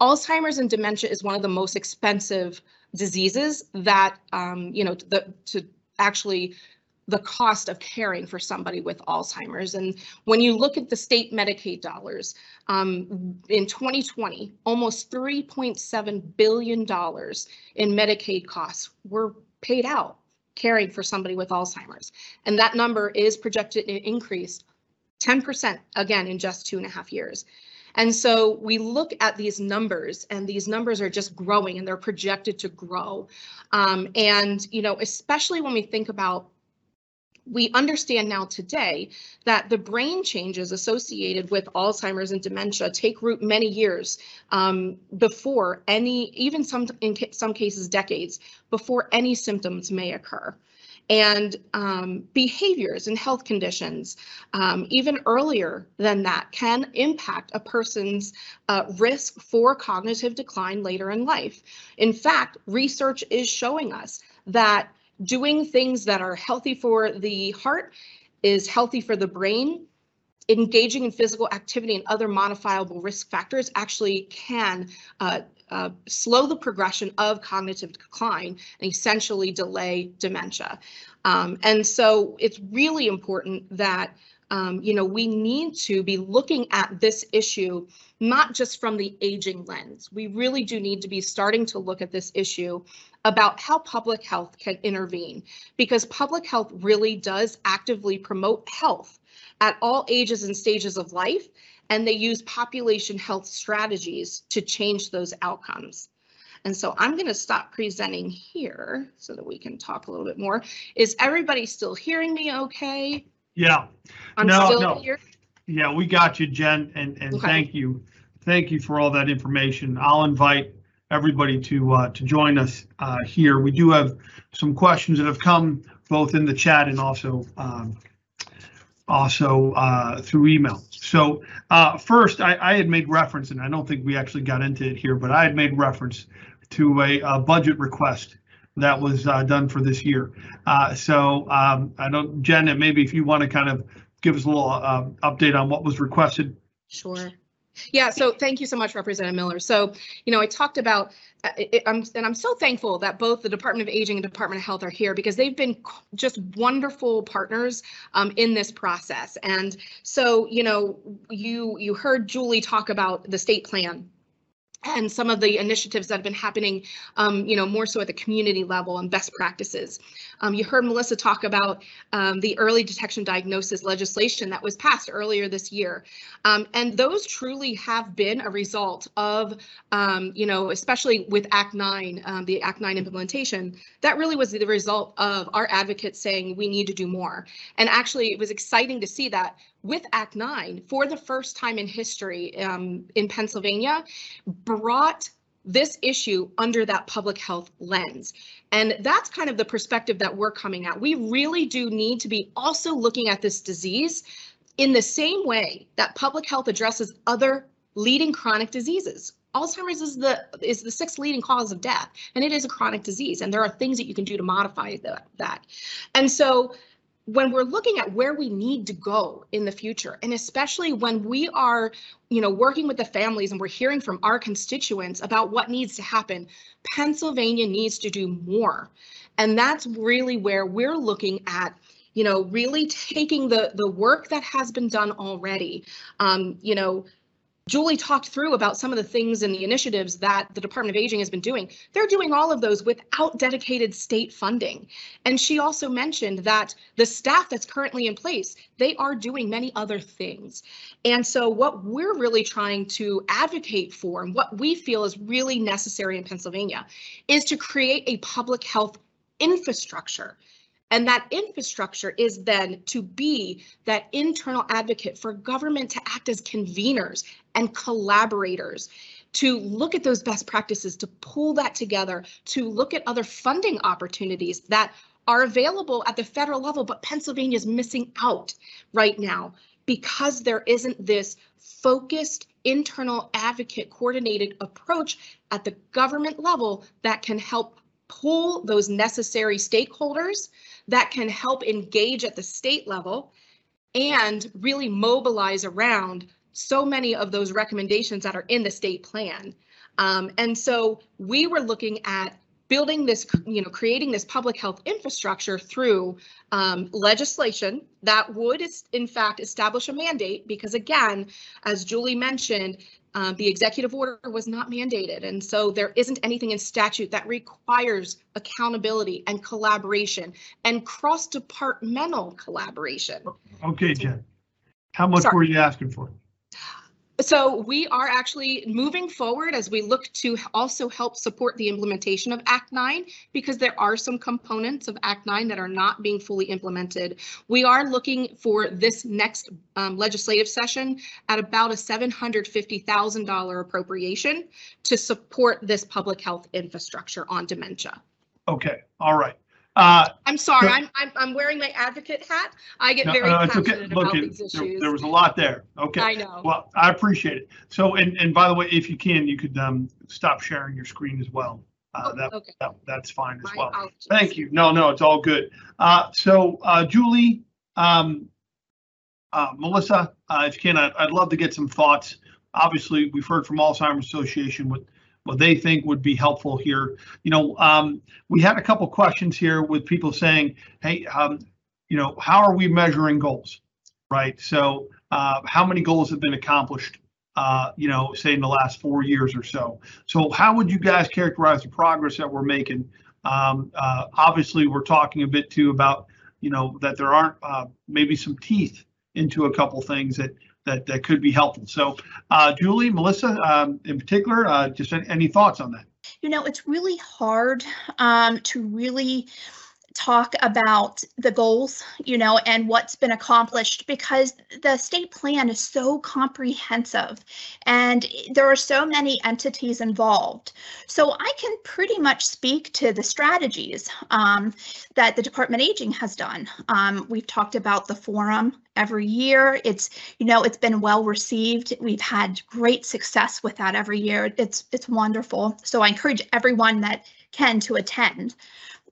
Alzheimer's and dementia is one of the most expensive diseases that, um, you know, the, to actually the cost of caring for somebody with Alzheimer's. And when you look at the state Medicaid dollars, um, in 2020, almost $3.7 billion in Medicaid costs were paid out caring for somebody with Alzheimer's. And that number is projected to increase 10% again in just two and a half years. And so we look at these numbers and these numbers are just growing and they're projected to grow. Um, and, you know, especially when we think about we understand now today that the brain changes associated with Alzheimer's and dementia take root many years um, before any, even some in some cases decades before any symptoms may occur. And um, behaviors and health conditions, um, even earlier than that, can impact a person's uh, risk for cognitive decline later in life. In fact, research is showing us that doing things that are healthy for the heart is healthy for the brain. Engaging in physical activity and other modifiable risk factors actually can uh, uh, slow the progression of cognitive decline and essentially delay dementia. Um, and so it's really important that um, you know, we need to be looking at this issue not just from the aging lens. We really do need to be starting to look at this issue about how public health can intervene because public health really does actively promote health at all ages and stages of life and they use population health strategies to change those outcomes. And so I'm going to stop presenting here so that we can talk a little bit more. Is everybody still hearing me okay? Yeah. I'm No, still no. here. Yeah, we got you, Jen, and, and Okay. thank you. Thank you for all that information. I'll invite everybody to, uh, to join us, uh, here. We do have some questions that have come both in the chat and also, um, also, uh, through email. So, uh, first, I, I had made reference, and I don't think we actually got into it here, but I had made reference to a, a budget request that was, uh, done for this year. Uh, so, um, I don't, Jen, and maybe if you want to kind of give us a little uh, update on what was requested. Sure. Yeah, so thank you so much, Representative Miller. So, you know, I talked about, uh, it, I'm, and I'm so thankful that both the Department of Aging and Department of Health are here because they've been just wonderful partners um, in this process. And so, you know, you you heard Julie talk about the state plan and some of the initiatives that have been happening, um, you know, more so at the community level and best practices. Um, you heard Melissa talk about um, the early detection diagnosis legislation that was passed earlier this year. Um, and those truly have been a result of, um, you know, especially with Act 9, um, the Act 9 implementation, that really was the result of our advocates saying we need to do more. And actually, it was exciting to see that with Act 9, for the first time in history um, in Pennsylvania, brought this issue under that public health lens. And that's kind of the perspective that we're coming at. We really do need to be also looking at this disease in the same way that public health addresses other leading chronic diseases. Alzheimer's is the is the sixth leading cause of death, and it is a chronic disease. And there are things that you can do to modify the, that. And so when we're looking at where we need to go in the future and especially when we are you know working with the families and we're hearing from our constituents about what needs to happen pennsylvania needs to do more. And that's really where we're looking at you know really taking the the work that has been done already. Um, you know Julie talked through about some of the things and the initiatives that the Department of Aging has been doing. They're doing all of those without dedicated state funding. And she also mentioned that the staff that's currently in place, they are doing many other things. And so what we're really trying to advocate for and what we feel is really necessary in Pennsylvania is to create a public health infrastructure and that infrastructure is then to be that internal advocate for government to act as conveners and collaborators to look at those best practices, to pull that together, to look at other funding opportunities that are available at the federal level, but Pennsylvania is missing out right now because there isn't this focused internal advocate coordinated approach at the government level that can help pull those necessary stakeholders that can help engage at the state level and really mobilize around so many of those recommendations that are in the state plan. Um, and so we were looking at building this, you know, creating this public health infrastructure through um, legislation that would, in fact, establish a mandate. Because again, as Julie mentioned, uh, the executive order was not mandated. And so there isn't anything in statute that requires accountability and collaboration and cross-departmental collaboration. Okay, Jen. How much Sorry. were you asking for? So we are actually moving forward as we look to also help support the implementation of Act 9 because there are some components of Act 9 that are not being fully implemented. We are looking for this next um, legislative session at about a $750,000 appropriation to support this public health infrastructure on dementia. Okay, all right. Uh, I'm sorry, No. I'm, I'm, I'm wearing my advocate hat. I get no, very no, okay. passionate Look, about it- these there- issues. there was a lot there. Okay. I know. Well, I appreciate it. So, and, and by the way, if you can, you could, um, stop sharing your screen as well. Uh, Oh, that, Okay, that, that's fine as my well. apologies. Thank you. No, no, it's all good. Uh, so, uh, Julie, um, uh, Melissa, uh, if you can, I'd, I'd love to get some thoughts. Obviously, we've heard from Alzheimer's Association what, what they think would be helpful here. You know, um, we had a couple questions here with people saying, hey, um, you know, how are we measuring goals? Right? So, uh, how many goals have been accomplished? Uh, you know, say in the last four years or so. So, how would you guys characterize the progress that we're making? Um, uh, obviously, we're talking a bit too about, you know, that there aren't uh, maybe some teeth into a couple things that that that could be helpful. So, uh, Julie, Melissa, um, in particular, uh, just any, thoughts on that? You know, it's really hard um, to really talk about the goals, you know, and what's been accomplished because the state plan is so comprehensive and there are so many entities involved. So I can pretty much speak to the strategies um, that the Department of Aging has done. Um, we've talked about the forum every year. It's, you know, it's been well received. We've had great success with that every year. It's it's wonderful. So I encourage everyone that can to attend.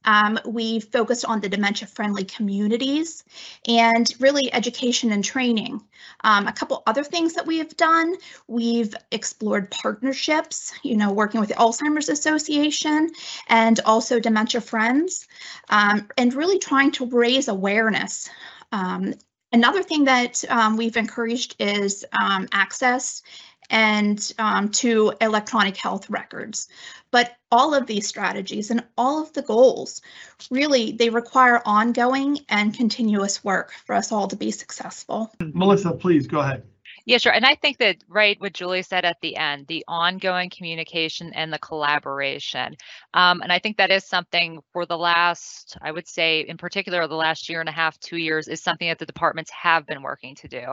Um, we've focused on the dementia friendly communities and really education and training. Um, a couple other things that we have done, we've explored partnerships, you know, working with the Alzheimer's Association and also Dementia Friends, um, and really trying to raise awareness. Um, another thing that um, we've encouraged is um, access and um, to electronic health records. But all of these strategies and all of the goals, really, they require ongoing and continuous work for us all to be successful. Melissa, please go ahead. Yeah, sure. And I think that, right, what Julie said at the end, the ongoing communication and the collaboration. Um, and I think that is something for the last, I would say, in particular, the last year and a half, two years, is something that the departments have been working to do.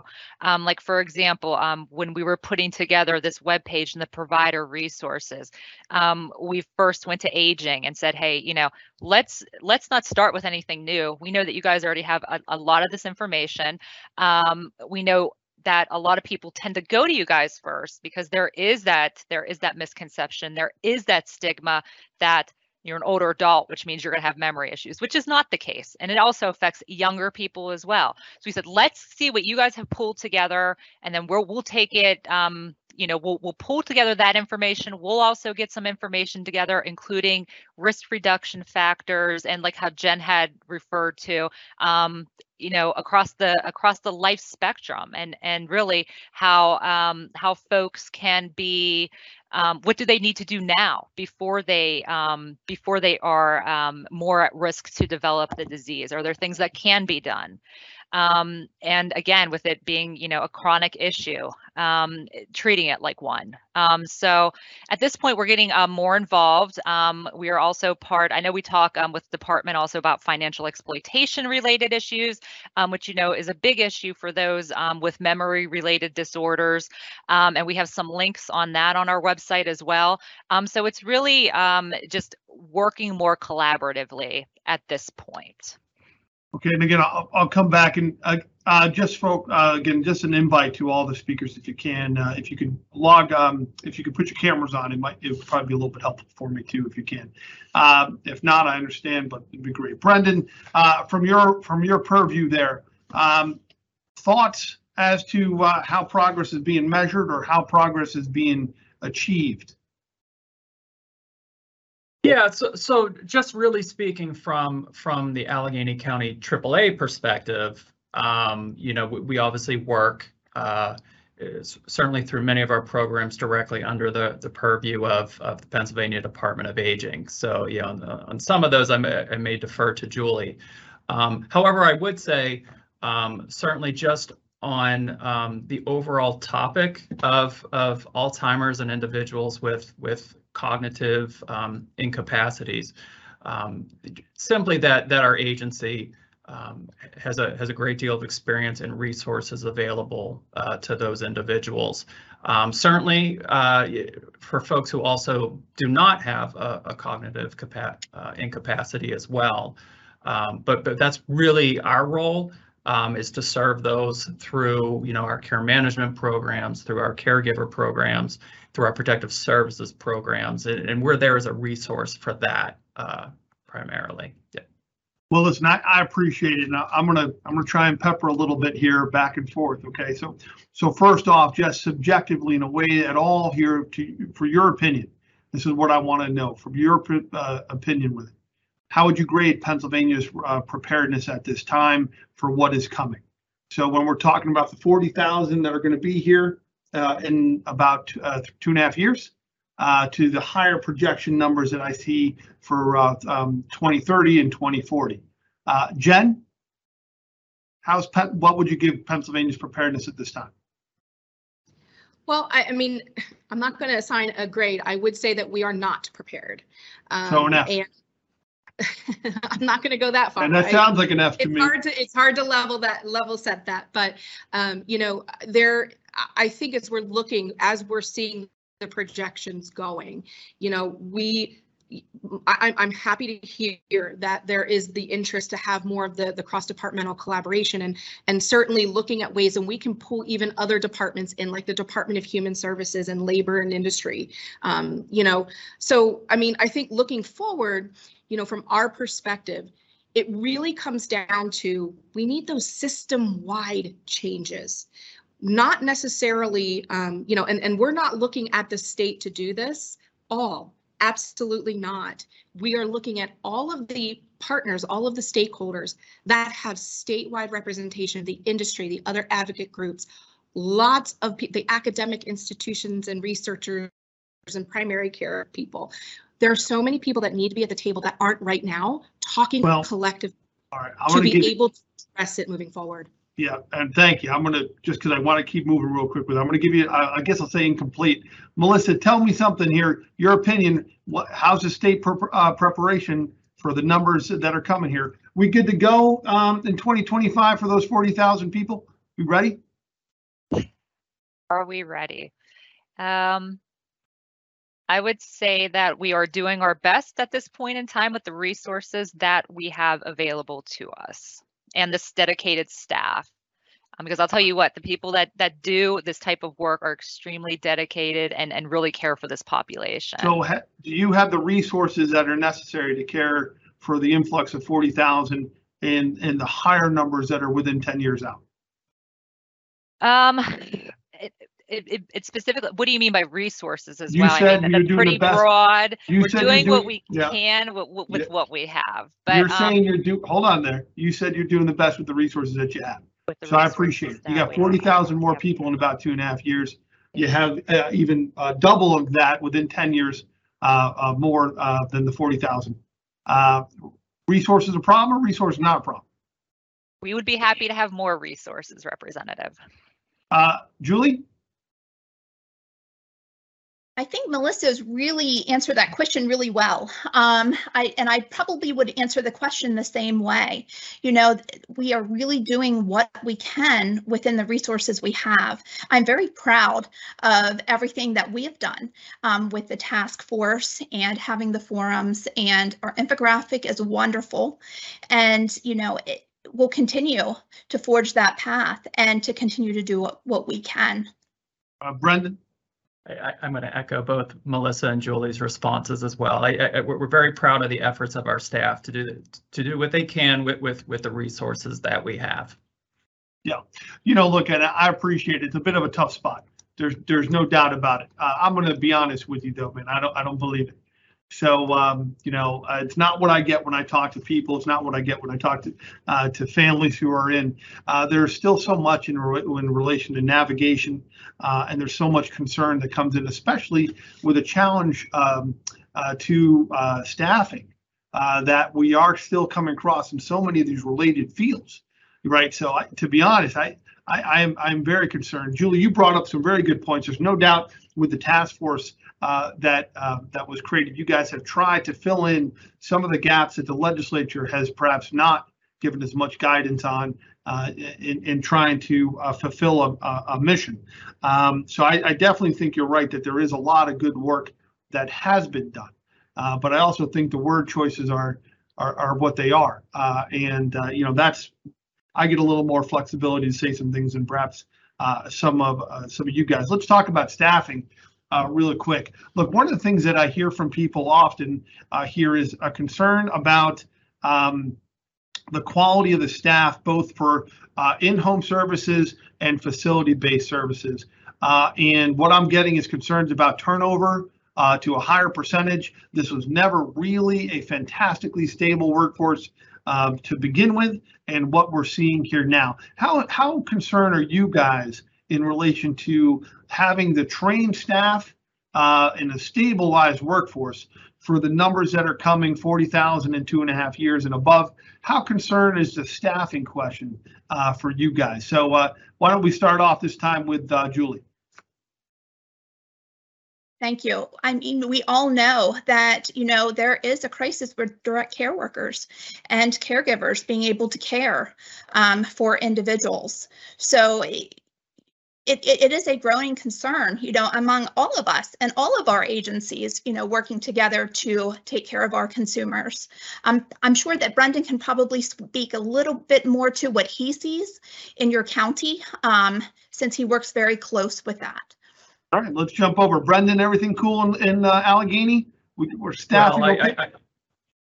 Um, like, for example, um, when we were putting together this webpage and the provider resources, um, we first went to aging and said, hey, you know, let's let's not start with anything new. We know that you guys already have a, a lot of this information. Um, we know that a lot of people tend to go to you guys first because there is that there is that misconception there is that stigma that you're an older adult which means you're going to have memory issues which is not the case. And it also affects younger people as well. So we said let's see what you guys have pulled together and then we'll we'll take it um you know we'll we'll pull together that information. We'll also get some information together including risk reduction factors and like how jen had referred to um you know across the across the life spectrum and and really how um how folks can be um, what do they need to do now before they um, before they are um, more at risk to develop the disease? Are there things that can be done Um, and again, with it being, you know, a chronic issue, um, treating it like one. Um, so at this point, we're getting uh, more involved. Um, we are also part, I know we talk um, with department also about financial exploitation related issues, um, which, you know, is a big issue for those um, with memory related disorders. Um, and we have some links on that on our website as well. Um, so it's really um, just working more collaboratively at this point. Okay, and again, I'll, I'll come back and, uh, uh, just for, uh, again, just an invite to all the speakers if you can, uh, if you can log, um, if you could put your cameras on, it might, it would probably be a little bit helpful for me too, if you can. Um, if not, I understand, but it'd be great. Brendan, uh, from your, from your purview there, um, thoughts as to, uh, how progress is being measured or how progress is being achieved? Yeah, so, so just really speaking from, from the Allegheny County AAA perspective, um, you know, we, we obviously work, uh, is certainly through many of our programs directly under the, the purview of, of the Pennsylvania Department of Aging. So, you know, on, on some of those, I may, I may defer to Julie. Um, however, I would say, um, certainly just on, um, the overall topic of, of Alzheimer's and individuals with, with cognitive um, incapacities. Um, simply that that our agency um, has a has a great deal of experience and resources available uh, to those individuals. Um, certainly, uh, for folks who also do not have a, a cognitive uh, incapacity as well. Um, but but that's really our role um, is to serve those through you know our care management programs, through our caregiver programs, through our protective services programs, and, and we're there as a resource for that uh, primarily. Yeah. Well, listen, I, I appreciate it. Now, I'm gonna, I'm gonna try and pepper a little bit here back and forth, okay? So, so first off, just subjectively in a way at all here to, for your opinion, this is what I want to know from your uh, opinion with it. How would you grade Pennsylvania's uh, preparedness at this time for what is coming? So when we're talking about the 40,000 that are going to be here uh, in about uh, two and a half years, uh, to the higher projection numbers that I see for uh, um, 2030 and 2040. Uh, Jen, how's Pen- what would you give Pennsylvania's preparedness at this time? Well, I, I mean, I'm not going to assign a grade. I would say that we are not prepared. So an Um, F. and *laughs* I'm not going to go that far. And that I- sounds like an F to it's me. hard to it's hard to level that level set that but um you know there i think as we're looking as we're seeing the projections going you know we I, I'm happy to hear that there is the interest to have more of the, the cross-departmental collaboration and, and certainly looking at ways and we can pull even other departments in, like the Department of Human Services and Labor and Industry. Um, you know, so I mean, I think looking forward, you know, from our perspective, it really comes down to we need those system-wide changes not necessarily um, you know and, and we're not looking at the state to do this all absolutely not we are looking at all of the partners all of the stakeholders that have statewide representation of the industry the other advocate groups lots of the academic institutions and researchers and primary care people there are so many people that need to be at the table that aren't right now talking Well, collective All right, to be able to address it moving forward. Yeah, and thank you. I'm gonna, just because I want to keep moving real quick with, I'm gonna give you, I, I guess I'll say incomplete. Melissa, tell me something here, your opinion, what, how's the state pre- uh, preparation for the numbers that are coming here? We good to go, um, in 2025 for those 40,000 people? We ready? Are we ready? Um, I would say that we are doing our best at this point in time with the resources that we have available to us and this dedicated staff. Um, because I'll tell you what, the people that that do this type of work are extremely dedicated and and really care for this population. So ha- do you have the resources that are necessary to care for the influx of 40,000 and, and the higher numbers that are within 10 years out? Um, it, it, it, it's specifically, what do you mean by resources as You well? I mean, you're that's doing the pretty best- broad. You We're said you're doing what we yeah. can with, with, Yeah. what we have. But You're um, saying you're do, hold on there. You said you're doing the best with the resources that you have. So I appreciate it. You got 40,000 more Yep. people in about two and a half years. You have uh, even uh, double of that within 10 years, uh, uh, more uh, than the 40,000. Uh, Resources a problem or resources not a problem? We would be happy to have more resources, Representative. Uh, Julie? I think Melissa's really answered that question really well. Um, I, and I probably would answer the question the same way. You know, we are really doing what we can within the resources we have. I'm very proud of everything that we have done um, with the task force and having the forums and our infographic is wonderful. And, you know, it, we'll continue to forge that path and to continue to do what, what we can. Uh, Brendan? I, am going to echo both Melissa and Julie's responses as well. I, I, we're very proud of the efforts of our staff to do to do what they can with with with the resources that we have. Yeah, you know, look, and I appreciate it. It's a bit of a tough spot. There's there's no doubt about it. Uh, I'm going to be honest with you though, man. I don't I don't believe it. So um, you know, uh, it's not what I get when I talk to people. It's not what I get when I talk to uh, to families who are in. Uh, there's still so much in, re- in relation to navigation, uh, and there's so much concern that comes in, especially with a challenge um, uh, to uh, staffing that we are still coming across in so many of these related fields, right? So I, to be honest, I. I, I'm, I'm very concerned. Julie, you brought up some very good points. There's no doubt with the task force uh, that uh, that was created. You guys have tried to fill in some of the gaps that the legislature has perhaps not given as much guidance on uh, in, in trying to uh, fulfill a, a mission. Um, so I, I, definitely think you're right that there is a lot of good work that has been done. Uh, but I also think the word choices are are, are what they are, and you know that's I get a little more flexibility to say some things than perhaps some of some of you guys. Let's talk about staffing uh, really quick. Look, one of the things that I hear from people often uh, here is a concern about um, the quality of the staff, both for uh, in-home services and facility-based services. Uh, and what I'm getting is concerns about turnover uh, to a higher percentage. This was never really a fantastically stable workforce um, to begin with, and what we're seeing here now. How how concerned are you guys in relation to having the trained staff uh, and a stabilized workforce for the numbers that are coming 40,000 in two and a half years and above. How concerned is the staffing question uh, for you guys? So uh, why don't we start off this time with uh, Julie? Thank you. I mean, we all know that, you know, there is a crisis with direct care workers and caregivers being able to care um, for individuals. So it, it, it is a growing concern, you know, among all of us and all of our agencies, you know, working together to take care of our consumers. Um, I'm sure that Brendan can probably speak a little bit more to what he sees in your county, um, since he works very close with that. All right, let's jump over. Brendan, everything cool in, in uh, Allegheny? We, are staffing well, okay? I, I,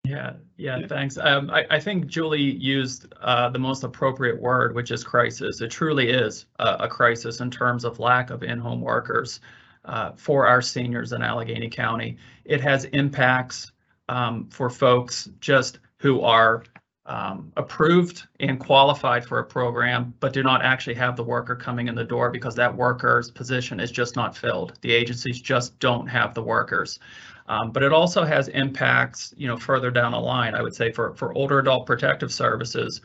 yeah, yeah, yeah, thanks. Um, I, I think Julie used uh, the most appropriate word, which is crisis. It truly is a, a crisis in terms of lack of in-home workers uh, for our seniors in Allegheny County. It has impacts um, for folks just who are um, approved and qualified for a program, but do not actually have the worker coming in the door because that worker's position is just not filled. The agencies just don't have the workers. Um, but it also has impacts, you know, further down the line. I would say for for older adult protective services,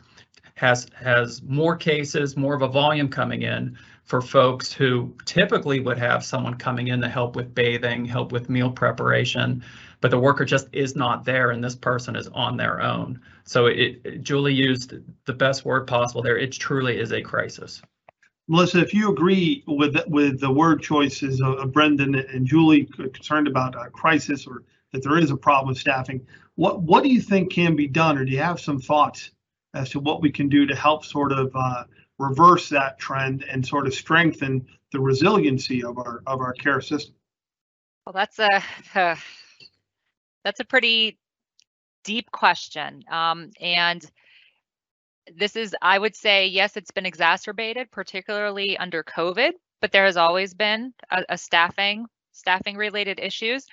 has has more cases, more of a volume coming in for folks who typically would have someone coming in to help with bathing, help with meal preparation, but the worker just is not there, and this person is on their own. So it, it Julie used the best word possible there. It truly is a crisis. Melissa, if you agree with with the word choices of Brendan and Julie concerned about a crisis or that there is a problem with staffing, what what do you think can be done, or do you have some thoughts as to what we can do to help sort of uh, reverse that trend and sort of strengthen the resiliency of our of our care system? Well, that's a uh, that's a pretty deep question, um, and this is, I would say, yes, it's been exacerbated, particularly under COVID, but there has always been a, a staffing staffing related issues.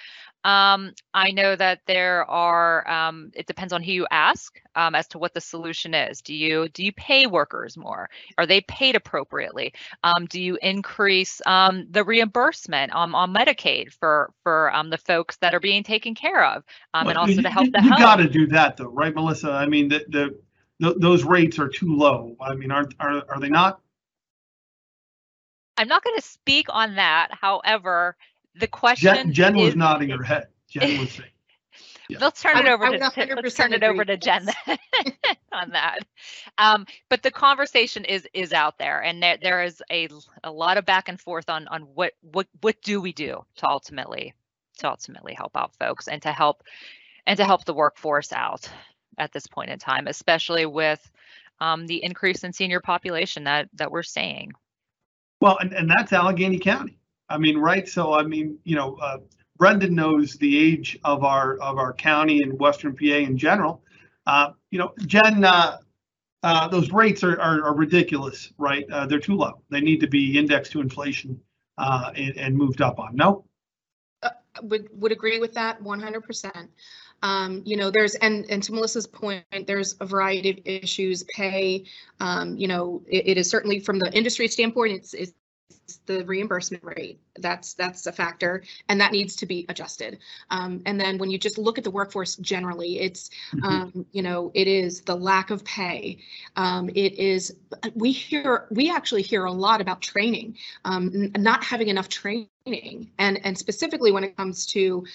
Um, I know that there are. Um, it depends on who you ask um, as to what the solution is. Do you do you pay workers more? Are they paid appropriately? Um, do you increase um, the reimbursement on, on Medicaid for for um, the folks that are being taken care of, and also you, to help you, the you got to do that though, right, Melissa? I mean, the the th- those rates are too low. I mean, aren't, are, are they not? I'm not going to speak on that. However, the question Jen, Jen was is- nodding her head. Jen was saying, *laughs* Yeah. Let's turn it over I to would let's turn it over to Jen *laughs* on that. Um, but the conversation is is out there, and there there is a a lot of back and forth on on what what what do we do to ultimately to ultimately help out folks and to help and to help the workforce out at this point in time, especially with um, the increase in senior population that that we're seeing. well, and, and that's Allegheny County. I mean, right? So, I mean, you know, uh, Brendan knows the age of our, of our county and Western PA in general. Uh, you know, Jen, uh, uh, those rates are, are, are ridiculous, right? Uh, they're too low. They need to be indexed to inflation, uh, and, and moved up on. No? would would agree with that 100%. Um, you know, there's and and to Melissa's point, there's a variety of issues. Pay, um, you know, it, it is certainly from the industry standpoint, it's it's the reimbursement rate. That's that's a factor, and that needs to be adjusted. Um, and then when you just look at the workforce generally, it's um, you know, it is the lack of pay. Um, it is we hear we actually hear a lot about training, um, not having enough training, and and specifically when it comes to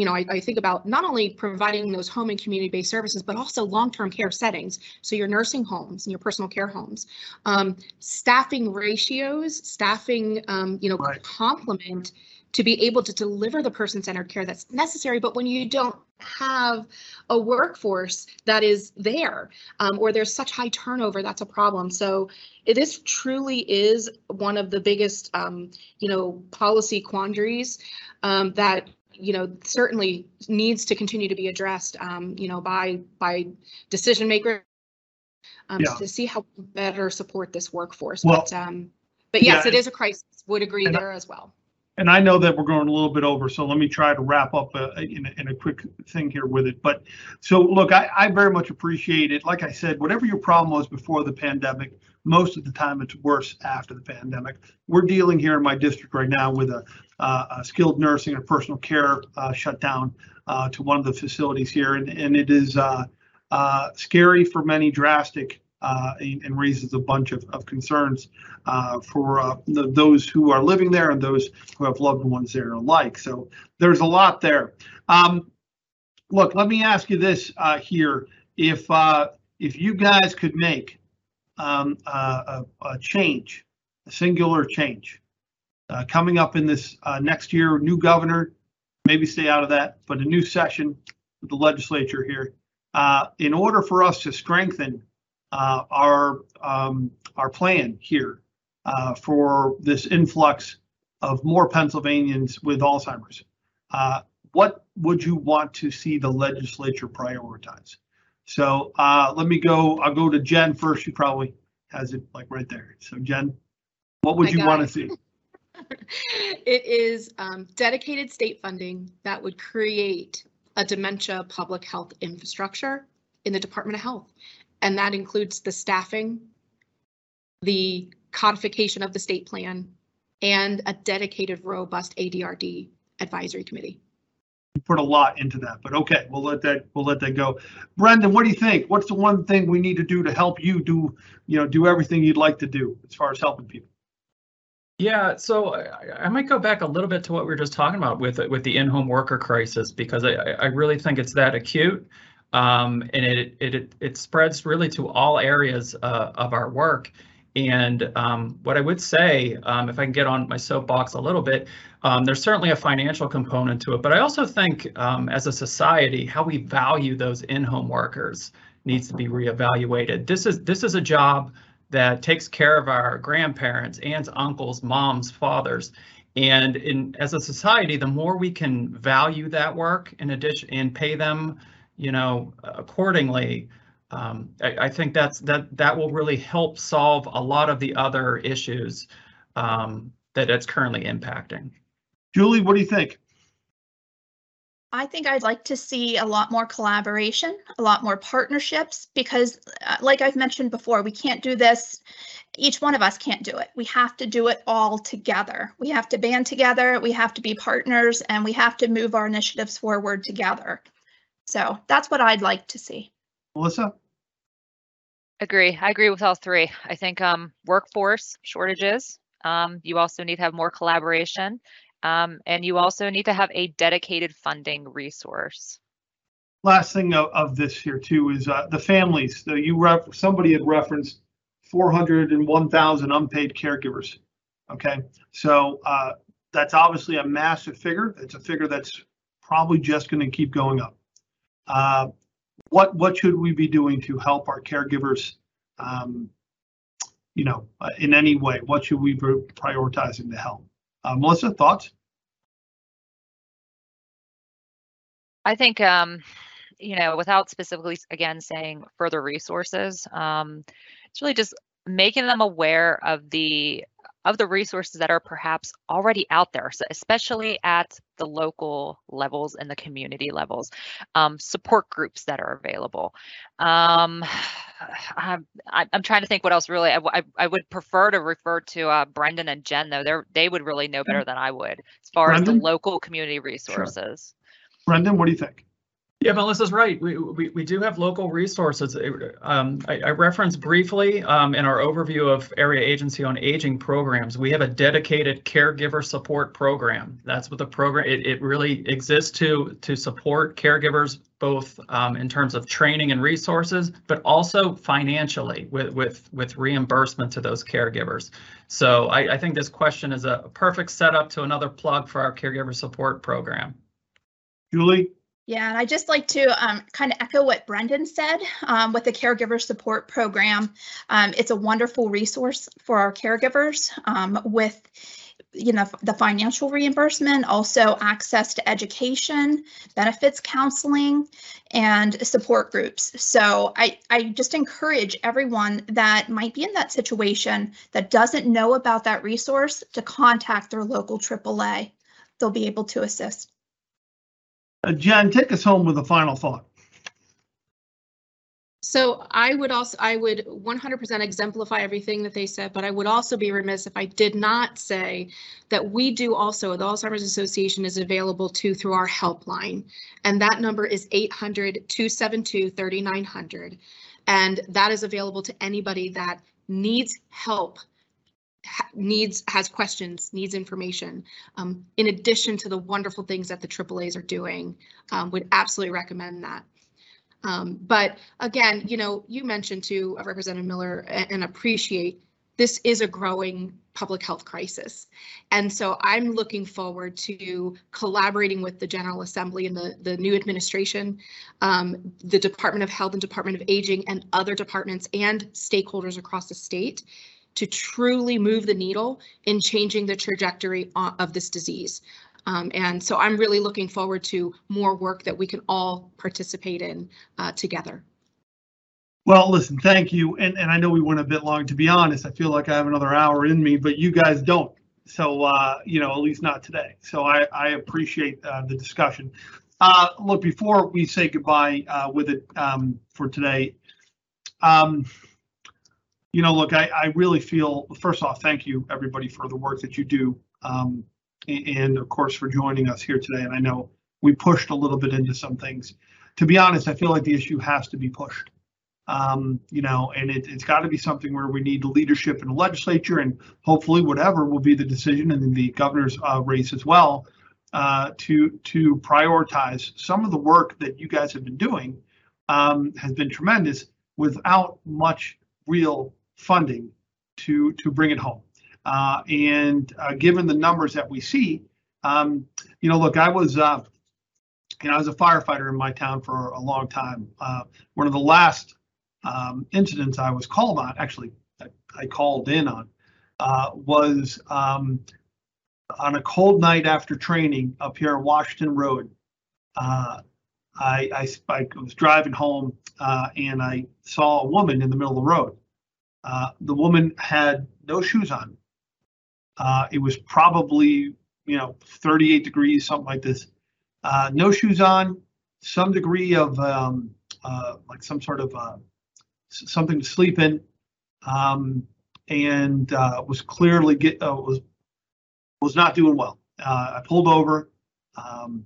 you know, I, I think about not only providing those home and community-based services, but also long-term care settings. So your nursing homes and your personal care homes, um, staffing ratios, staffing, um, you know, Right. complement to be able to deliver the person-centered care that's necessary. But when you don't have a workforce that is there, um, or there's such high turnover, that's a problem. So this truly is one of the biggest, um, you know, policy quandaries um, that you know certainly needs to continue to be addressed. Um, you know, by by decision makers um, Yeah. to see how we better support this workforce. Well, but um, but yes, yeah, it is a crisis. Would agree and I- there as well. And I know that we're going a little bit over, so let me try to wrap up uh, in, a- in a quick thing here with it. But so look, I, I very much appreciate it. Like I said, whatever your problem was before the pandemic, most of the time it's worse after the pandemic. We're dealing here in my district right now with a, uh, a skilled nursing and personal care uh, shutdown uh, to one of the facilities here, and, and it is uh, uh, scary for many, drastic, uh, and, and raises a bunch of, of concerns for the, those who are living there and those who have loved ones there alike. So there's a lot there. Um, look, let me ask you this here: if if you guys could make um, a change, a singular change, uh, coming up in this uh, next year, new governor, maybe stay out of that, but a new session with the legislature here, uh, in order for us to strengthen uh, our um, our plan here uh, for this influx of more Pennsylvanians with Alzheimer's. Uh, what would you want to see the legislature prioritize? So uh, let me go. I'll go to Jen first. She probably has it like right there. So Jen, what would I you want to see? *laughs* it is um, dedicated state funding that would create a dementia public health infrastructure in the Department of Health. And that includes the staffing, the codification of the state plan, and a dedicated, robust ADRD advisory committee. You put a lot into that, but okay, we'll let that we'll let that go. Brendan, what do you think? What's the one thing we need to do to help you do you know do everything you'd like to do as far as helping people? Yeah, so I, I might go back a little bit to what we were just talking about with with the in-home worker crisis because I, I really think it's that acute, um, and it, it it spreads really to all areas uh, of our work. And um, what I would say, um, if I can get on my soapbox a little bit, um, there's certainly a financial component to it, but I also think um, as a society, how we value those in-home workers needs to be reevaluated. This is this is a job that takes care of our grandparents, aunts, uncles, moms, fathers. And in as a society, the more we can value that work in addition and pay them, you know, accordingly, um, I, I think that's that that will really help solve a lot of the other issues um, that it's currently impacting. Julie, what do you think? I think I'd like to see a lot more collaboration, a lot more partnerships, because uh, like I've mentioned before, we can't do this. Each one of us can't do it. We have to do it all together. We have to band together, we have to be partners, and we have to move our initiatives forward together. So that's what I'd like to see. Melissa? Agree. I agree with all three. I think um, workforce shortages. Um, you also need to have more collaboration, um, and you also need to have a dedicated funding resource. last thing of, of this here too is uh, the families. So you ref, somebody had referenced 401,000 unpaid caregivers. Okay, so uh, that's obviously a massive figure. It's a figure that's probably just going to keep going up. Uh, what what should we be doing to help our caregivers? Um, you know, uh, in any way, what should we be prioritizing to help? Uh, Melissa, thoughts? I think, um, you know, without specifically again saying further resources, um, it's really just making them aware of the of the resources that are perhaps already out there, so especially at the local levels and the community levels, um, support groups that are available. Um, *sighs* I'm, I'm trying to think what else really I, I, I would prefer to refer to uh, Brendan and Jen though. They're they would really know better than I would as far as the local community resources. Brendan, what do you think? Yeah, Melissa's right. We, we, we do have local resources. Um, I, I referenced briefly um, in our overview of Area Agency on Aging programs. We have a dedicated caregiver support program. That's what the program, it, it really exists to, to support caregivers both um, in terms of training and resources, but also financially with, with, with reimbursement to those caregivers. So I, I think this question is a perfect setup to another plug for our caregiver support program. Julie? Yeah, and I just like to um, kind of echo what Brendan said um, with the caregiver support program. Um, it's a wonderful resource for our caregivers um, with, you know, the financial reimbursement, also access to education, benefits counseling, and support groups. So I, I just encourage everyone that might be in that situation that doesn't know about that resource to contact their local AAA. They'll be able to assist. Uh, Jen, take us home with a final thought. So I would also, I would 100% exemplify everything that they said, but I would also be remiss if I did not say that we do also, the Alzheimer's Association is available too through our helpline. And that number is 800-272-3900. And that is available to anybody that needs help needs has questions needs information um, in addition to the wonderful things that the AAA's are doing um, would absolutely recommend that um, but again, you know, you mentioned to uh, Representative Miller and, appreciate this is a growing public health crisis. And so I'm looking forward to collaborating with the General Assembly and the, the new administration, um, the Department of Health and Department of Aging and other departments and stakeholders across the state to truly move the needle in changing the trajectory of this disease. Um, and so I'm really looking forward to more work that we can all participate in uh, together. Well, listen, thank you. And, and I know we went a bit long. To be honest, I feel like I have another hour in me, but you guys don't. So, uh, you know, at least not today. So I, I appreciate uh, the discussion. Uh, look, before we say goodbye uh, with it um, for today, um, you know, look, I, I really feel, first off, thank you, everybody, for the work that you do. Um, and of course, for joining us here today. And I know we pushed a little bit into some things. To be honest, I feel like the issue has to be pushed. Um, you know, and it, it's got to be something where we need leadership in the legislature and hopefully whatever will be the decision and the governor's uh, race as well uh, to to prioritize some of the work that you guys have been doing um, has been tremendous without much real funding to to bring it home. Uh, and uh, given the numbers that we see, um, you know, look, I was uh, you know I was a firefighter in my town for a long time. Uh, one of the last um, incidents I was called on, actually, I, called in on, uh, was um, on a cold night after training up here on Washington Road. Uh, I, I, I was driving home and I saw a woman in the middle of the road. Uh, the woman had no shoes on. Uh, it was probably, you know, 38 degrees, something like this. Uh, no shoes on, some degree of um, uh, like some sort of uh, something to sleep in, um, and uh, was clearly get was was not doing well. I pulled over, um,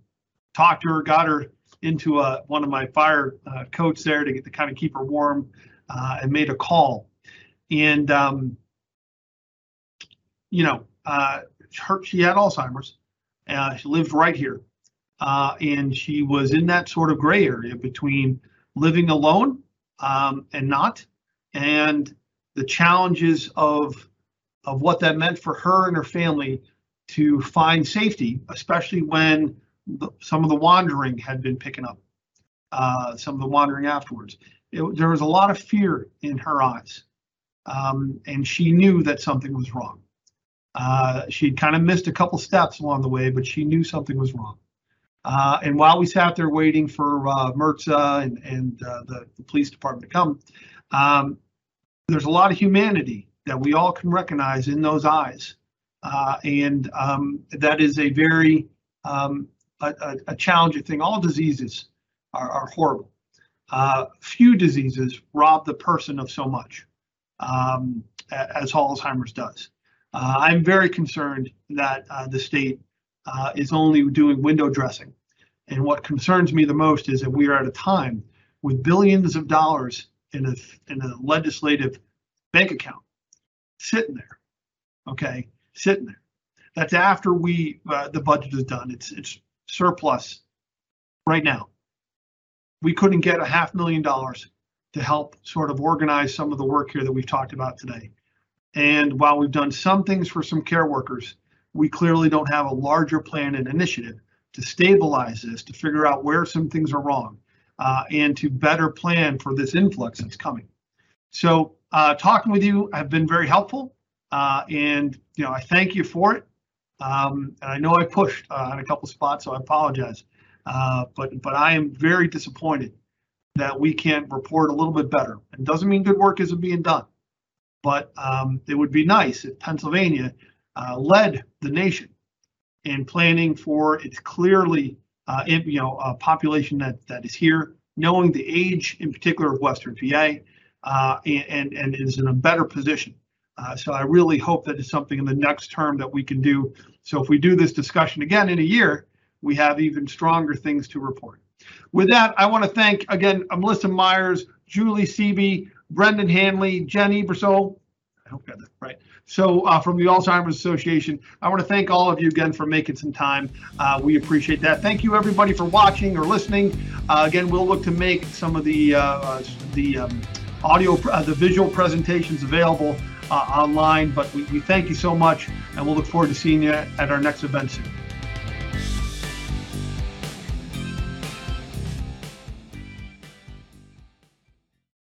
talked to her, got her into one of my fire coats there to get to kind of keep her warm. and made a call. And, um, you know, uh, her, she had Alzheimer's. Uh, she lived right here. Uh, and she was in that sort of gray area between living alone um, and not, and the challenges of of what that meant for her and her family to find safety, especially when the, some of the wandering had been picking up, uh, some of the wandering afterwards. It, there was a lot of fear in her eyes, um, and she knew that something was wrong. Uh, she'd kind of missed a couple steps along the way, but she knew something was wrong. Uh, and while we sat there waiting for uh, and, and uh, the, the, police department to come, um, there's a lot of humanity that we all can recognize in those eyes. Uh, and um, that is a very um, a, a, challenging thing. All diseases are, are horrible. Uh, few diseases rob the person of so much um, as Alzheimer's does. Uh, I'm very concerned that uh, the state uh, is only doing window dressing. And what concerns me the most is that we are at a time with billions of dollars in a, in a legislative bank account sitting there. Okay, sitting there. That's after we uh, the budget is done. It's it's surplus right now. We couldn't get a half million dollars to help sort of organize some of the work here that we've talked about today. And while we've done some things for some care workers, we clearly don't have a larger plan and initiative to stabilize this, to figure out where some things are wrong, uh, and to better plan for this influx that's coming. So uh, talking with you have been very helpful, uh, and you know I thank you for it. Um, and I know I pushed uh, on a couple spots, so I apologize. Uh, but but I am very disappointed that we can't report a little bit better. It doesn't mean good work isn't being done, but um, it would be nice if Pennsylvania uh, led the nation in planning for its clearly uh, in, you know a population that that is here, knowing the age in particular of Western PA, uh, and and is in a better position. Uh, so I really hope that it's something in the next term that we can do. So if we do this discussion again in a year, we have even stronger things to report. With that, I want to thank again Melissa Myers, Julie Seavey, Brendan Hanley, Jen Ebersole. I hope I got that right. So uh, from the Alzheimer's Association, I want to thank all of you again for making some time. Uh, we appreciate that. Thank you everybody for watching or listening. Uh, again, we'll look to make some of the uh, the um, audio, uh, the visual presentations available uh, online. But we, we thank you so much, and we'll look forward to seeing you at our next event soon.